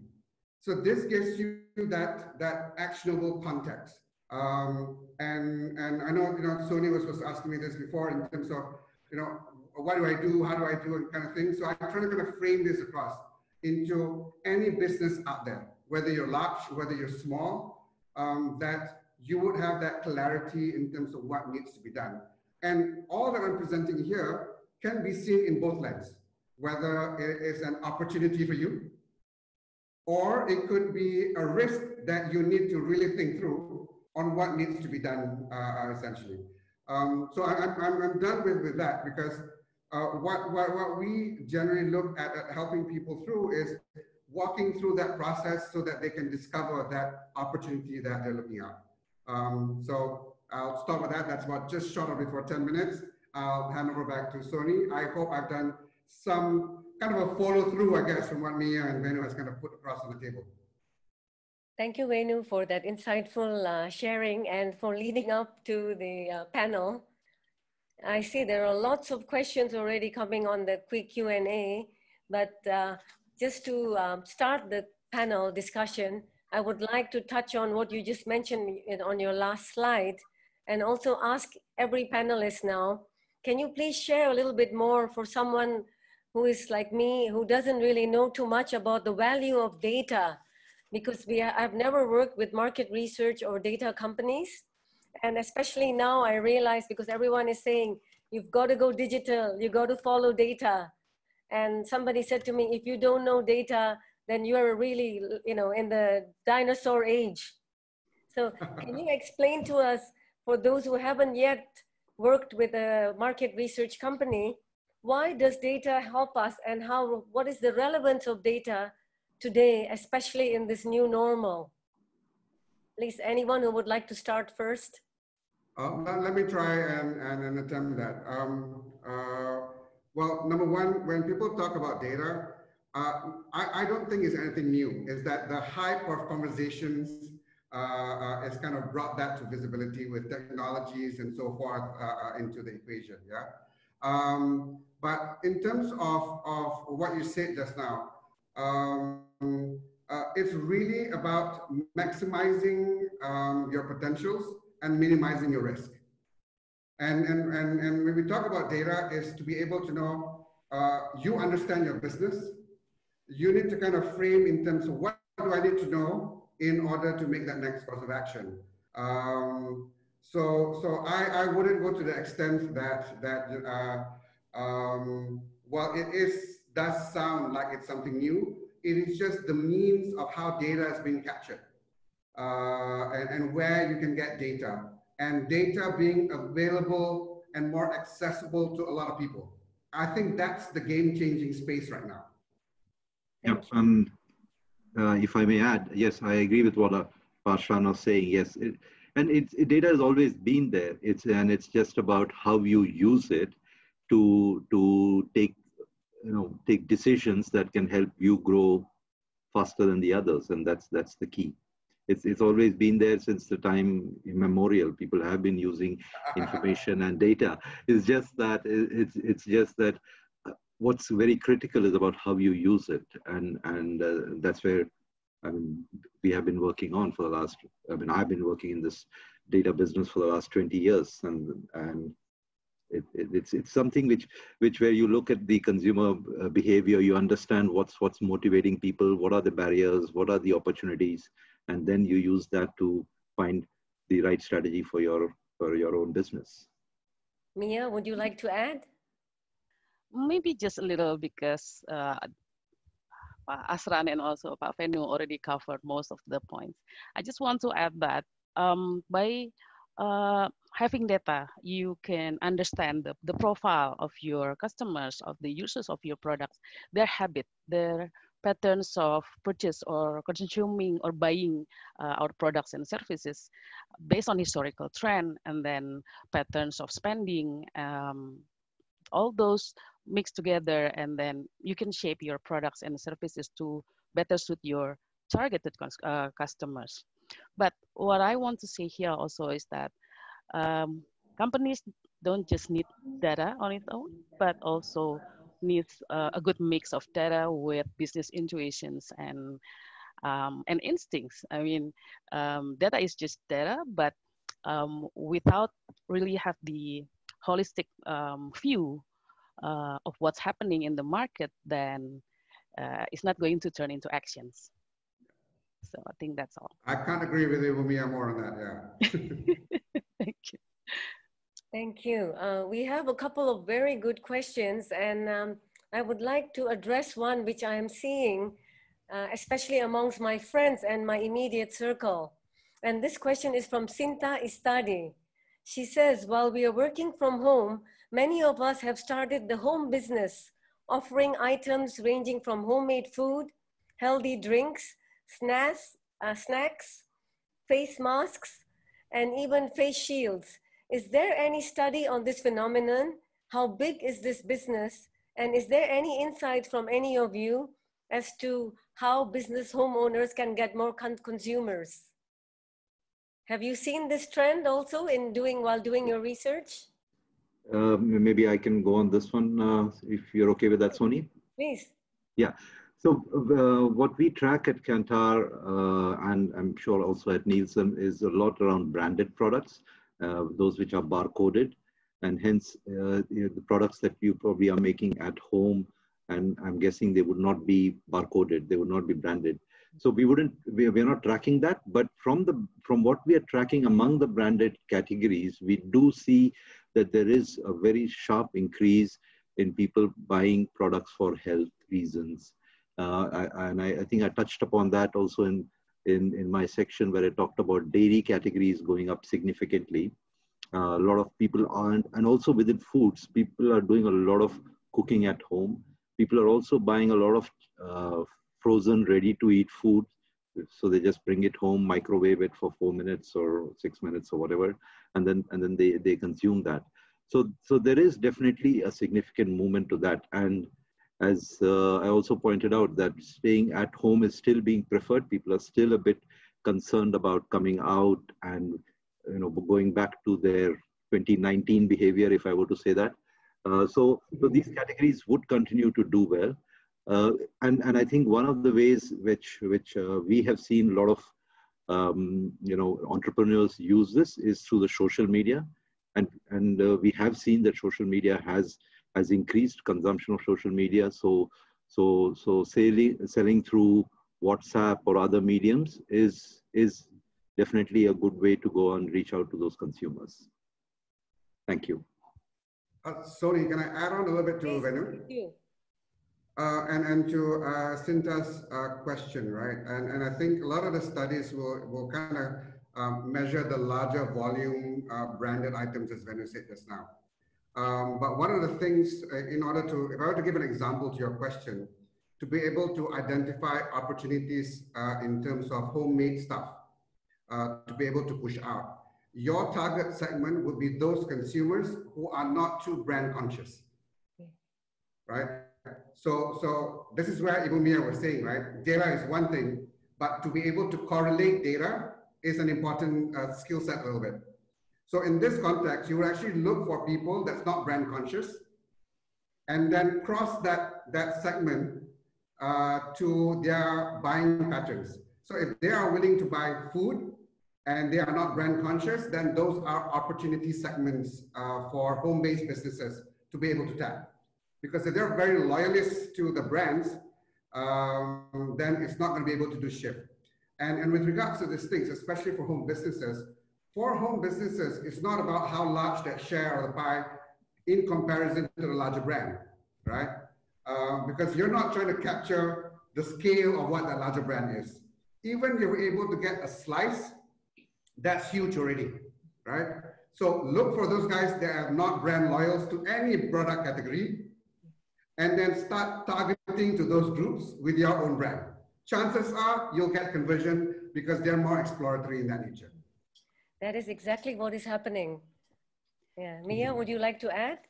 So this gives you that, that actionable context. Um, and, and I know, you know, Soni was, was asking me this before in terms of, you know, what do I do? How do I do it kind of thing. So I'm trying to kind of frame this across into any business out there, whether you're large, whether you're small, um, that you would have that clarity in terms of what needs to be done. And all that I'm presenting here can be seen in both lenses, whether it is an opportunity for you or it could be a risk that you need to really think through on what needs to be done uh, essentially. Um, so I, am I'm, I'm done with, with that because uh, what, what, what we generally look at, at helping people through is walking through that process so that they can discover that opportunity that they're looking at. Um, so I'll stop with that. That's about just short of before 10 minutes. I'll hand over back to Soni. I hope I've done some kind of a follow through, I guess, from what Mia and Venu has kind of put across on the table. Thank you, Venu, for that insightful uh, sharing and for leading up to the uh, panel. I see there are lots of questions already coming on the quick Q&A, but uh, just to um, start the panel discussion, I would like to touch on what you just mentioned on your last slide and also ask every panelist now, can you please share a little bit more for someone who is like me, who doesn't really know too much about the value of data because we I've never worked with market research or data companies. And especially now I realize because everyone is saying, you've got to go digital, you got to follow data. And somebody said to me, if you don't know data, then you're really, you know, in the dinosaur age. So can you explain to us, for those who haven't yet worked with a market research company, why does data help us and how, what is the relevance of data today, especially in this new normal? Please, anyone who would like to start first? Uh, let me try and, and, and attempt that. Um, uh, well, number one, when people talk about data, uh, I, I, don't think it's anything new. Is that the hype of conversations uh, uh, has kind of brought that to visibility with technologies and so forth uh, into the equation, yeah? Um, but in terms of, of what you said just now, um, uh, it's really about maximizing um, your potentials and minimizing your risk. And, and, and, and when we talk about data is to be able to know, uh, you understand your business. You need to kind of frame in terms of what do I need to know in order to make that next course of action. Um, so, so I, I wouldn't go to the extent that, that uh, um, well, it is, does sound like it's something new, it is just the means of how data is being captured uh, and, and where you can get data and data being available and more accessible to a lot of people. I think that's the game changing space right now. Yep. Um, uh, if I may add, yes, I agree with what uh, Parshan was saying. Yes, it, and it's it, data has always been there. It's and it's just about how you use it to to take you know take decisions that can help you grow faster than the others and that's that's the key. It's it's always been there since the time immemorial. People have been using information and data. It's just that it's it's just that uh, what's very critical is about how you use it. And and uh, that's where i mean we have been working on for the last i mean i've been working in this data business for the last 20 years. And and it, it, it's it's something which which where you look at the consumer uh, behavior, you understand what's what's motivating people, what are the barriers, what are the opportunities, and then you use that to find the right strategy for your for your own business. Mia, would you like to add? Maybe just a little because uh, Ashran and also Pak Venu already covered most of the points. I just want to add that um, by uh, having data, you can understand the, the profile of your customers, of the users of your products, their habit, their patterns of purchase or consuming or buying uh, our products and services based on historical trend and then patterns of spending, um, all those mixed together and then you can shape your products and services to better suit your targeted uh, customers. But what I want to say here also is that um, companies don't just need data on its own, but also needs uh, a good mix of data with business intuitions and um, and instincts. I mean, um, data is just data, but um, without really have the holistic um, view uh, of what's happening in the market, then uh, it's not going to turn into actions. So I think that's all. I can't agree with you, Mia, more on that. Yeah. Thank you. Uh, we have a couple of very good questions, and um, I would like to address one which I am seeing, uh, especially amongst my friends and my immediate circle. And this question is from Sinta Istadi. She says, while we are working from home, many of us have started the home business, offering items ranging from homemade food, healthy drinks, snacks, uh, snacks, face masks, and even face shields. Is there any study on this phenomenon? How big is this business? And is there any insight from any of you as to how business homeowners can get more con consumers. Have you seen this trend also in doing while doing your research? Uh, maybe I can go on this one uh, if you're okay with that, Soni. Please. Yeah. So uh, what we track at Kantar, uh, and I'm sure also at Nielsen, is a lot around branded products, those which are barcoded, and hence uh, the products that you probably are making at home, and I'm guessing they would not be barcoded, they would not be branded. So we wouldn't, we, we're not tracking that, but from the from what we are tracking among the branded categories, we do see that there is a very sharp increase in people buying products for health reasons. Uh, I, and I, I, think I touched upon that also in, in, in my section where I talked about dairy categories going up significantly. Uh, a lot of people aren't, and also within foods, people are doing a lot of cooking at home. People are also buying a lot of uh, frozen, ready to eat food. So they just bring it home, microwave it for four minutes or six minutes or whatever, and then and then they, they consume that. So so there is definitely a significant movement to that. And as uh, I also pointed out, that staying at home is still being preferred. People are still a bit concerned about coming out and you know going back to their 2019 behavior, if I were to say that. Uh, so, so these categories would continue to do well. Uh, and, and I think one of the ways which, which uh, we have seen a lot of um, you know, entrepreneurs use this is through the social media. And, and uh, we have seen that social media has, has increased consumption of social media. So, so, so selling, selling through WhatsApp or other mediums is, is definitely a good way to go and reach out to those consumers. Thank you. Uh, sorry, can I add on a little bit to Venu? You. Uh, and, and to uh, Sinta's uh, question, right? And, and I think a lot of the studies will, will kind of um, measure the larger volume uh, branded items, as Venu said just now. Um, but one of the things, uh, in order to, if I were to give an example to your question, to be able to identify opportunities uh, in terms of homemade stuff, to be able to push out. Your target segment would be those consumers who are not too brand conscious, right? So, so this is where Ibu Mia was saying, right? Data is one thing, but to be able to correlate data is an important uh, skill set a little bit. So in this context, you would actually look for people that's not brand conscious and then cross that, that segment uh, to their buying patterns. So if they are willing to buy food and they are not brand conscious, then those are opportunity segments uh, for home-based businesses to be able to tap. Because if they're very loyalists to the brands, um, then it's not going to be able to do shift. And, and with regards to these things, especially for home businesses, for home businesses, it's not about how large that share of the pie in comparison to the larger brand, right? Um, because you're not trying to capture the scale of what that larger brand is. Even if you're able to get a slice, that's huge already, right? So look for those guys that are not brand loyals to any product category and then start targeting to those groups with your own brand. Chances are you'll get conversion because they're more exploratory in that nature. That is exactly what is happening. Yeah, Mia, would you like to add?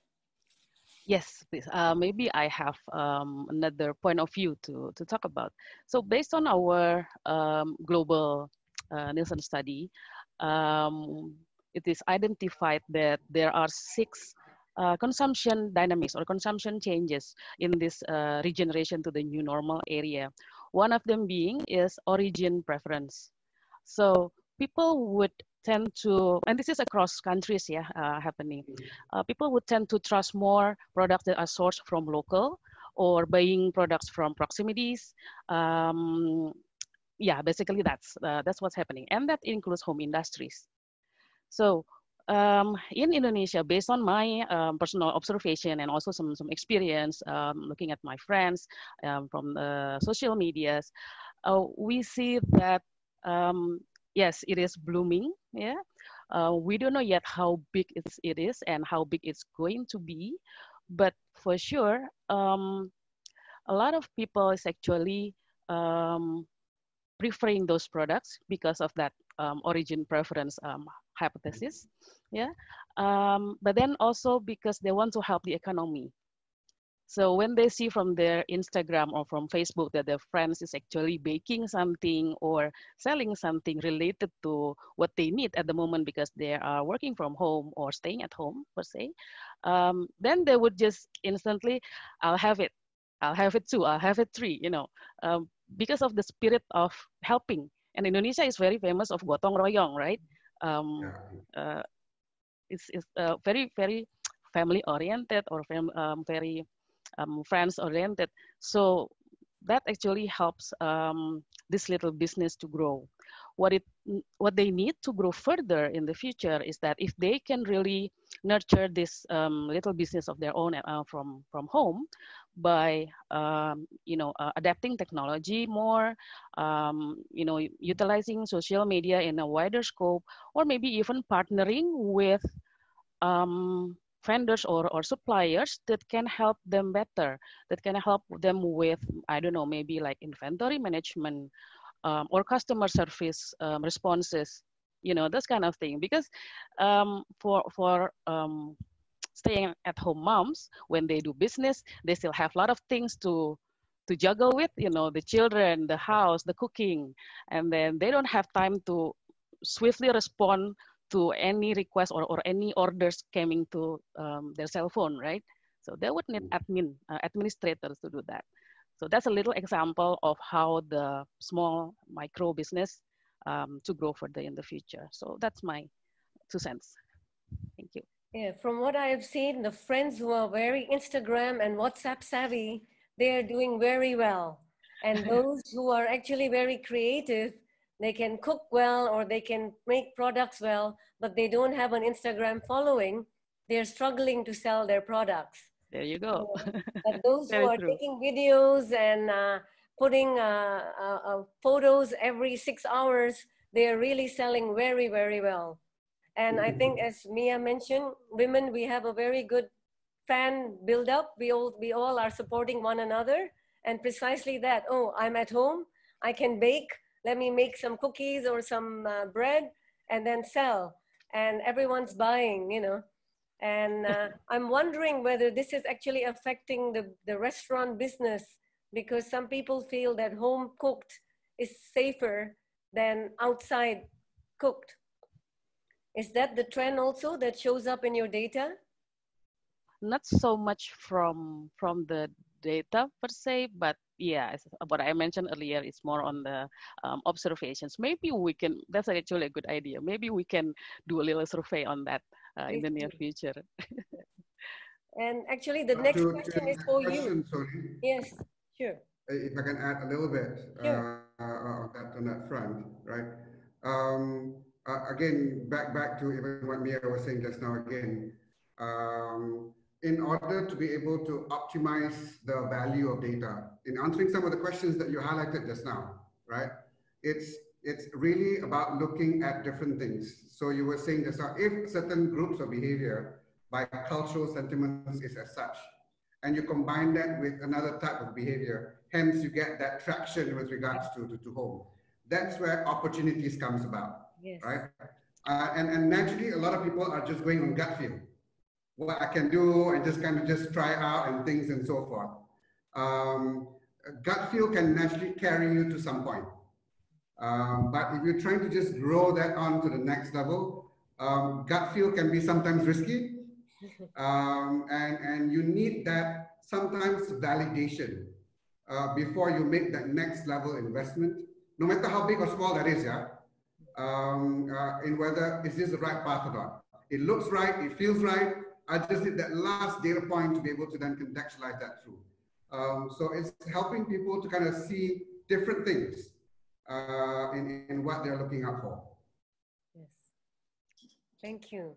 Yes, please. Uh, maybe I have um, another point of view to, to talk about. So based on our um, global uh, Nielsen study, um, it is identified that there are six uh, consumption dynamics or consumption changes in this uh, regeneration to the new normal area. One of them being is origin preference. So people would tend to, and this is across countries, yeah, uh, happening. Uh, people would tend to trust more products that are sourced from local or buying products from proximities. Um, yeah, basically that's uh, that's what's happening, and that includes home industries. So um, in Indonesia, based on my um, personal observation and also some, some experience um, looking at my friends um, from the social medias, uh, we see that, um, yes, it is blooming, yeah. Uh, we don't know yet how big it's, it is and how big it's going to be, but for sure, um, a lot of people is actually preferring those products because of that origin preference hypothesis yeah um, but then also because they want to help the economy So when they see from their Instagram or from Facebook that their friends is actually baking something or selling something related to what they need at the moment because they are working from home or staying at home per se, um, then they would just instantly, I'll have it. I'll have it too. I'll have it three, you know, um, because of the spirit of helping. And Indonesia is very famous of gotong royong, right? Um, uh, it's, it's uh, very, very family oriented or fam um, very um, friends oriented. So that actually helps um, this little business to grow. What it what they need to grow further in the future is that if they can really nurture this um, little business of their own uh, from from home by um, you know uh, adapting technology more, um, you know utilizing social media in a wider scope, or maybe even partnering with um, vendors or, or suppliers that can help them better, that can help them with, I don't know, maybe like inventory management um, or customer service um, responses, you know, this kind of thing. Because um, for, for um, staying at home moms, when they do business, they still have a lot of things to to juggle with, you know, the children, the house, the cooking, and then they don't have time to swiftly respond to any request or, or any orders coming to um, their cell phone, right? So they would need mm. admin, uh, administrators to do that. So that's a little example of how the small micro business um, to grow further in the future. So that's my two cents. Thank you. Yeah, from what I have seen, the friends who are very Instagram and WhatsApp savvy, they are doing very well. And those who are actually very creative, they can cook well or they can make products well, but they don't have an Instagram following, they're struggling to sell their products. There you go. but those who are true. taking videos and uh, putting uh, uh, uh, photos every six hours, they are really selling very, very well. And I think, as Mia mentioned, women, we have a very good fan build up. We all, we all are supporting one another. And precisely that, oh, I'm at home, I can bake, let me make some cookies or some uh, bread and then sell. And everyone's buying you know. And uh, i'm wondering whether this is actually affecting the, the restaurant business because some people feel that home cooked is safer than outside cooked. Is that the trend also that shows up in your data? Not so much from from the data per se, but yeah, what I mentioned earlier is more on the um, observations. Maybe we can, that's actually a good idea. Maybe we can do a little survey on that uh, in the near future. and actually the next to, question to is for question, you. Sorry. Yes, sure. If I can add a little bit sure. uh, uh, that, on that front, right? Um, uh, again, back back to even what Mia was saying just now again, um, in order to be able to optimize the value of data. In answering some of the questions that you highlighted just now, right? It's it's really about looking at different things. So you were saying this, if certain groups of behavior by cultural sentiments is as such, and you combine that with another type of behavior, hence you get that traction with regards to, to, to home. That's where opportunities comes about, yes. right? Uh, and, and naturally, a lot of people are just going on gut feel what I can do and just kind of just try out and things and so forth. Um, gut feel can naturally carry you to some point. Um, but if you're trying to just grow that on to the next level, um, gut feel can be sometimes risky. Um, and, and you need that sometimes validation uh, before you make that next level investment, no matter how big or small that is, yeah? Um, uh, in whether is this the right path or not. It looks right, it feels right, I just need that last data point to be able to then contextualize that through. Um, so it's helping people to kind of see different things uh, in, in what they're looking out for. Yes, thank you.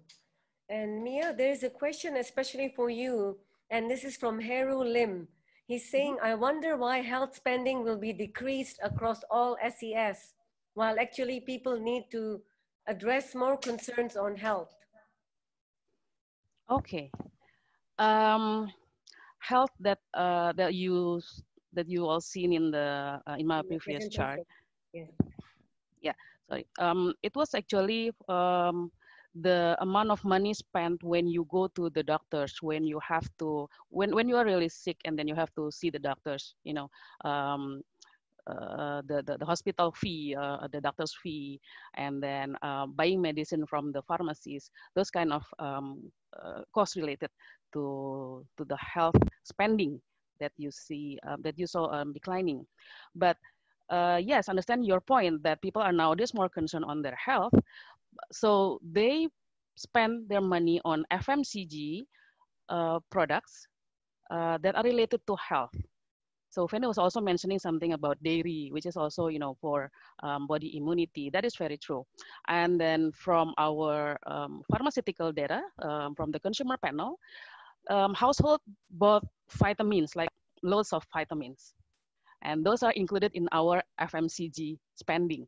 And Mia, there's a question especially for you, and this is from Heru Lim. He's saying, I wonder why health spending will be decreased across all SES, while actually people need to address more concerns on health. Okay. Um, health that uh, that you that you all seen in the uh, in my previous chart. Yeah. Yeah. Sorry. Um, it was actually um, the amount of money spent when you go to the doctors when you have to when when you are really sick and then you have to see the doctors you know um, uh, the, the, hospital fee, uh, the doctor's fee, and then uh, buying medicine from the pharmacies, those kind of um, uh, costs related to to the health spending that you see uh, that you saw um, declining. But uh, yes, understand your point that people are nowadays more concerned on their health, so they spend their money on FMCG products that are related to health so Fene was also mentioning something about dairy, which is also, you know, for um, body immunity. That is very true. And then from our um, pharmaceutical data, um, from the consumer panel, um, household bought vitamins, like loads of vitamins. And those are included in our FMCG spending.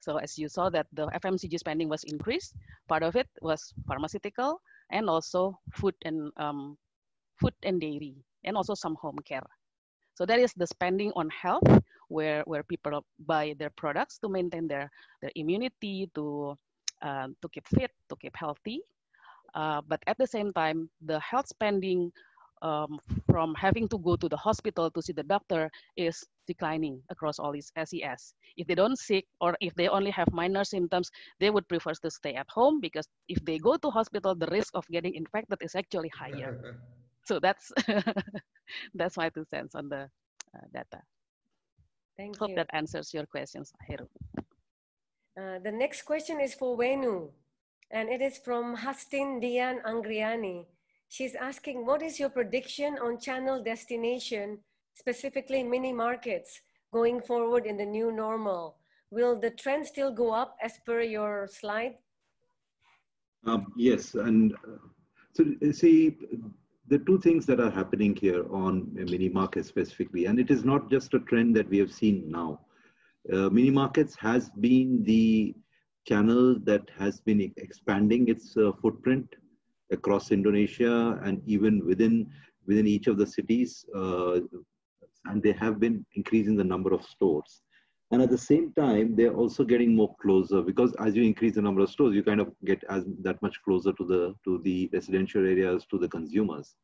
So as you saw that the FMCG spending was increased, part of it was pharmaceutical and also food and um, food and dairy, and also some home care. So that is the spending on health, where where people buy their products to maintain their their immunity, to uh, to keep fit, to keep healthy. Uh, but at the same time, the health spending um, from having to go to the hospital to see the doctor is declining across all these SES. If they don't sick or if they only have minor symptoms, they would prefer to stay at home because if they go to hospital, the risk of getting infected is actually higher. so that's that's my two cents on the uh, data. Thank you. Hope you. that answers your questions, Heru. Uh, the next question is for Venu, and it is from Hastin Dian Angriani. She's asking, what is your prediction on channel destination, specifically mini markets, going forward in the new normal? Will the trend still go up as per your slide? Um, yes, and uh, so see, the two things that are happening here on mini markets specifically, and it is not just a trend that we have seen now. Uh, mini markets has been the channel that has been expanding its uh, footprint across Indonesia and even within within each of the cities, uh, and they have been increasing the number of stores. And at the same time, they're also getting more closer because as you increase the number of stores, you kind of get as that much closer to the to the residential areas, to the consumers.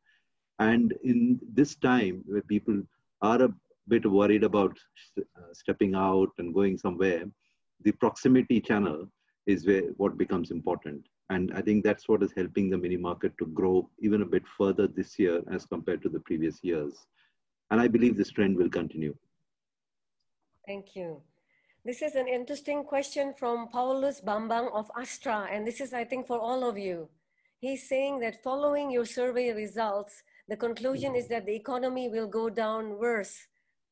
And in this time where people are a bit worried about uh, stepping out and going somewhere, the proximity channel is where what becomes important. And I think that's what is helping the mini market to grow even a bit further this year as compared to the previous years. And I believe this trend will continue. Thank you. This is an interesting question from Paulus Bambang of Astra, and this is, I think, for all of you. He's saying that following your survey results, the conclusion is that the economy will go down worse,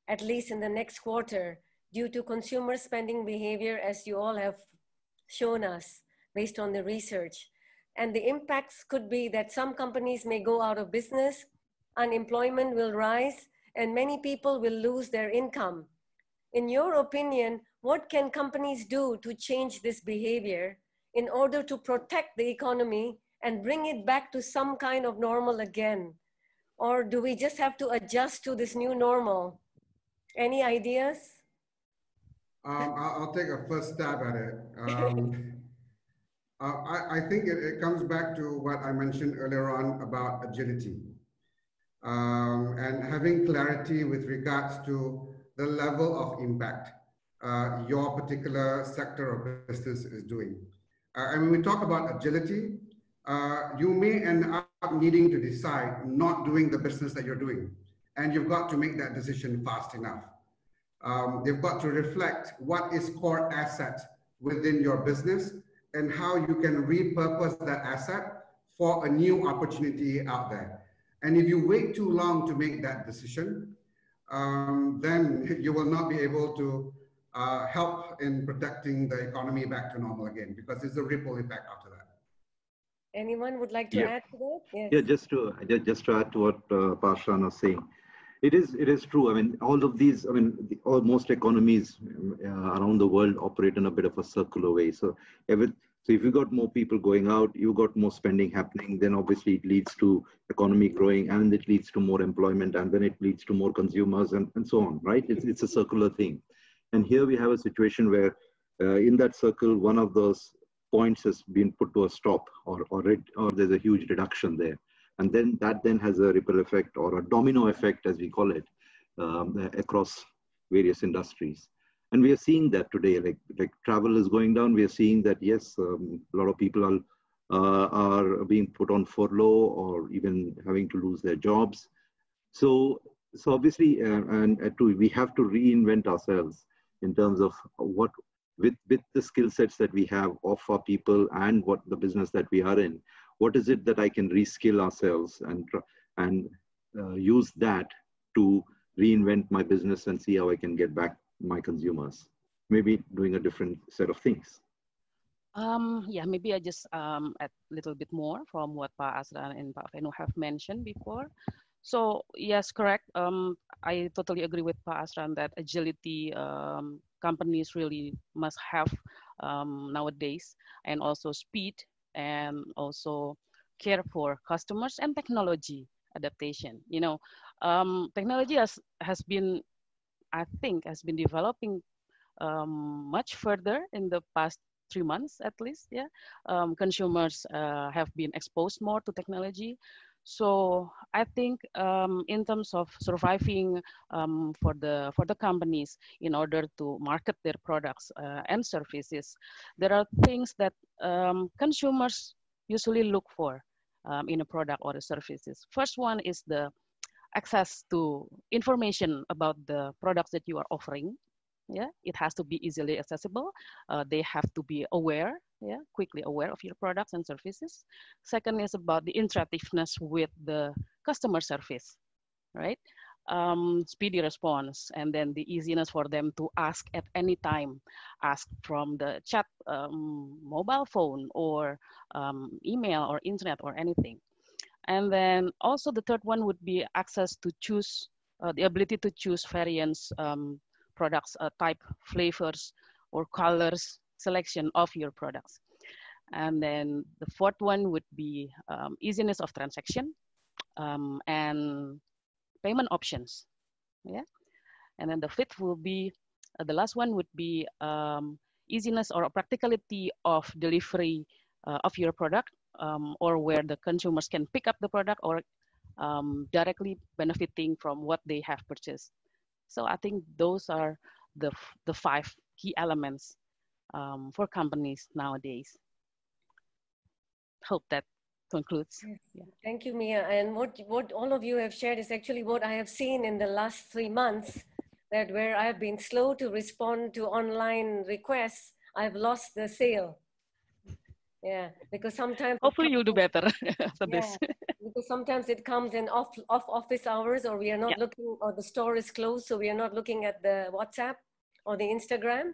at least in the next quarter, due to consumer spending behavior, as you all have shown us based on the research. And the impacts could be that some companies may go out of business, unemployment will rise, and many people will lose their income in your opinion, what can companies do to change this behavior in order to protect the economy and bring it back to some kind of normal again? Or do we just have to adjust to this new normal? Any ideas? Um, I'll, take a first stab at it. Um, uh, I, I, think it, it, comes back to what I mentioned earlier on about agility um, and having clarity with regards to the level of impact uh, your particular sector of business is doing. Uh, and when we talk about agility, uh, you may end up needing to decide not doing the business that you're doing. And you've got to make that decision fast enough. Um, you've got to reflect what is core asset within your business and how you can repurpose that asset for a new opportunity out there. And if you wait too long to make that decision, um, then you will not be able to uh, help in protecting the economy back to normal again because it's a ripple effect after that. Anyone would like to yeah. add to that? Yes. Yeah, just to just to add to what uh, Pashan was saying, it is it is true. I mean, all of these. I mean, the, all, most economies uh, around the world operate in a bit of a circular way. So every so if you got more people going out, you got more spending happening, then obviously it leads to economy growing and it leads to more employment and then it leads to more consumers and, and so on, right? It's, it's a circular thing. And here we have a situation where uh, in that circle, one of those points has been put to a stop or, or, it, or there's a huge reduction there. And then that then has a ripple effect or a domino effect, as we call it, um, across various industries. And we are seeing that today, like, like travel is going down. We are seeing that, yes, um, a lot of people are, uh, are being put on furlough or even having to lose their jobs. So, so obviously, uh, and uh, to, we have to reinvent ourselves in terms of what, with, with the skill sets that we have of our people and what the business that we are in, what is it that I can reskill ourselves and, and uh, use that to reinvent my business and see how I can get back my consumers, maybe doing a different set of things. Um, yeah, maybe I just um, add a little bit more from what Pa Ashran and Pa Venu have mentioned before. So yes, correct. Um, I totally agree with Pa Ashran that agility um, companies really must have um, nowadays, and also speed, and also care for customers and technology adaptation. You know, um, technology has has been I think has been developing um, much further in the past three months at least. Yeah, um, consumers uh, have been exposed more to technology. So I think um, in terms of surviving um, for the for the companies in order to market their products uh, and services, there are things that um, consumers usually look for um, in a product or a services. First one is the access to information about the products that you are offering. Yeah, it has to be easily accessible. Uh, they have to be aware, yeah, quickly aware of your products and services. Second is about the interactiveness with the customer service, right? Um, speedy response, and then the easiness for them to ask at any time, ask from the chat, um, mobile phone, or um, email, or internet, or anything. And then also the third one would be access to choose, uh, the ability to choose variants, um, products, uh, type, flavors, or colors selection of your products. And then the fourth one would be um, easiness of transaction um, and payment options. Yeah. And then the fifth will be, uh, the last one would be um, easiness or practicality of delivery uh, of your product um, or where the consumers can pick up the product or um, directly benefiting from what they have purchased. So I think those are the, the five key elements um, for companies nowadays. Hope that concludes. Yeah. Thank you, Mia. And what, what all of you have shared is actually what I have seen in the last three months, that where I have been slow to respond to online requests, I've lost the sale yeah because sometimes hopefully you'll do better yeah, this. Because sometimes it comes in off off office hours or we are not yeah. looking or the store is closed so we are not looking at the whatsapp or the instagram.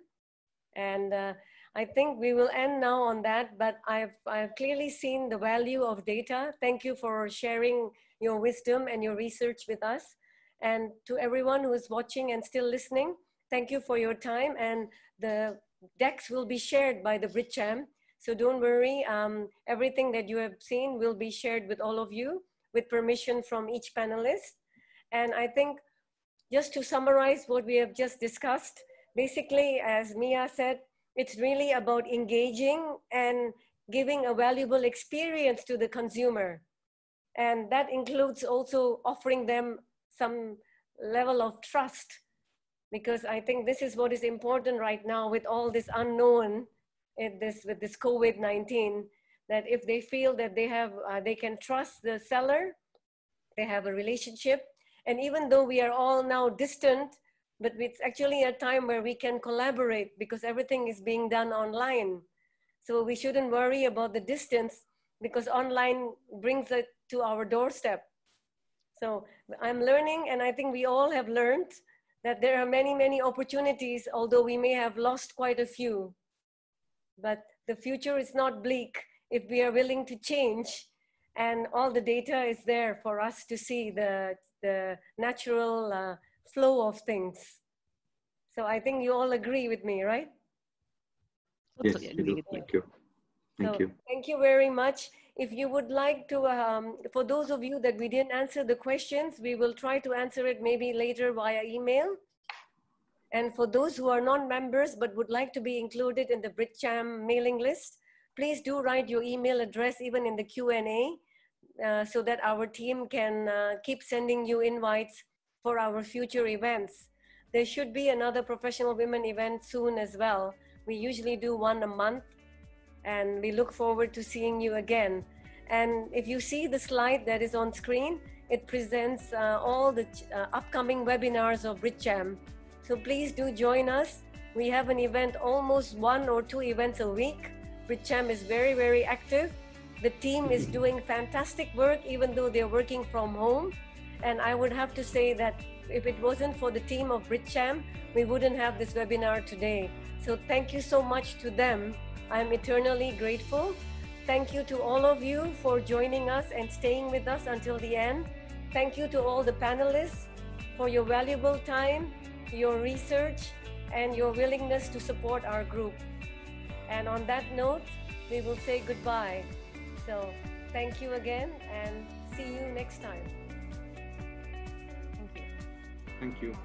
And uh, i think we will end now on that but i've i've clearly seen the value of data. Thank you for sharing your wisdom and your research with us. And to everyone who is watching and still listening thank you for your time and the decks will be shared by the BritCham so don't worry, um, everything that you have seen will be shared with all of you with permission from each panelist. And I think just to summarize what we have just discussed, basically, as Mia said, it's really about engaging and giving a valuable experience to the consumer. And that includes also offering them some level of trust because I think this is what is important right now with all this unknown this with this COVID-19 that if they feel that they have uh, they can trust the seller, they have a relationship, and even though we are all now distant, but it's actually a time where we can collaborate because everything is being done online. So we shouldn't worry about the distance because online brings it to our doorstep. So I'm learning, and I think we all have learned that there are many, many opportunities, although we may have lost quite a few but the future is not bleak if we are willing to change and all the data is there for us to see the, the natural uh, flow of things. So I think you all agree with me, right? Yes, thank you. Thank you. Thank so, you. Thank you very much. If you would like to, um, for those of you that we didn't answer the questions, we will try to answer it maybe later via email. And for those who are non-members but would like to be included in the BritCham mailing list, please do write your email address even in the Q&A uh, so that our team can uh, keep sending you invites for our future events. There should be another professional women event soon as well. We usually do one a month and we look forward to seeing you again. And if you see the slide that is on screen, it presents uh, all the uh, upcoming webinars of BritCham. So please do join us. We have an event almost one or two events a week. BritCham is very, very active. The team is mm-hmm. doing fantastic work, even though they're working from home. And I would have to say that if it wasn't for the team of BritCham, we wouldn't have this webinar today. So thank you so much to them. I'm eternally grateful. Thank you to all of you for joining us and staying with us until the end. Thank you to all the panelists for your valuable time, your research, and your willingness to support our group. And on that note, we will say goodbye. So thank you again and see you next time. Thank you. Thank you.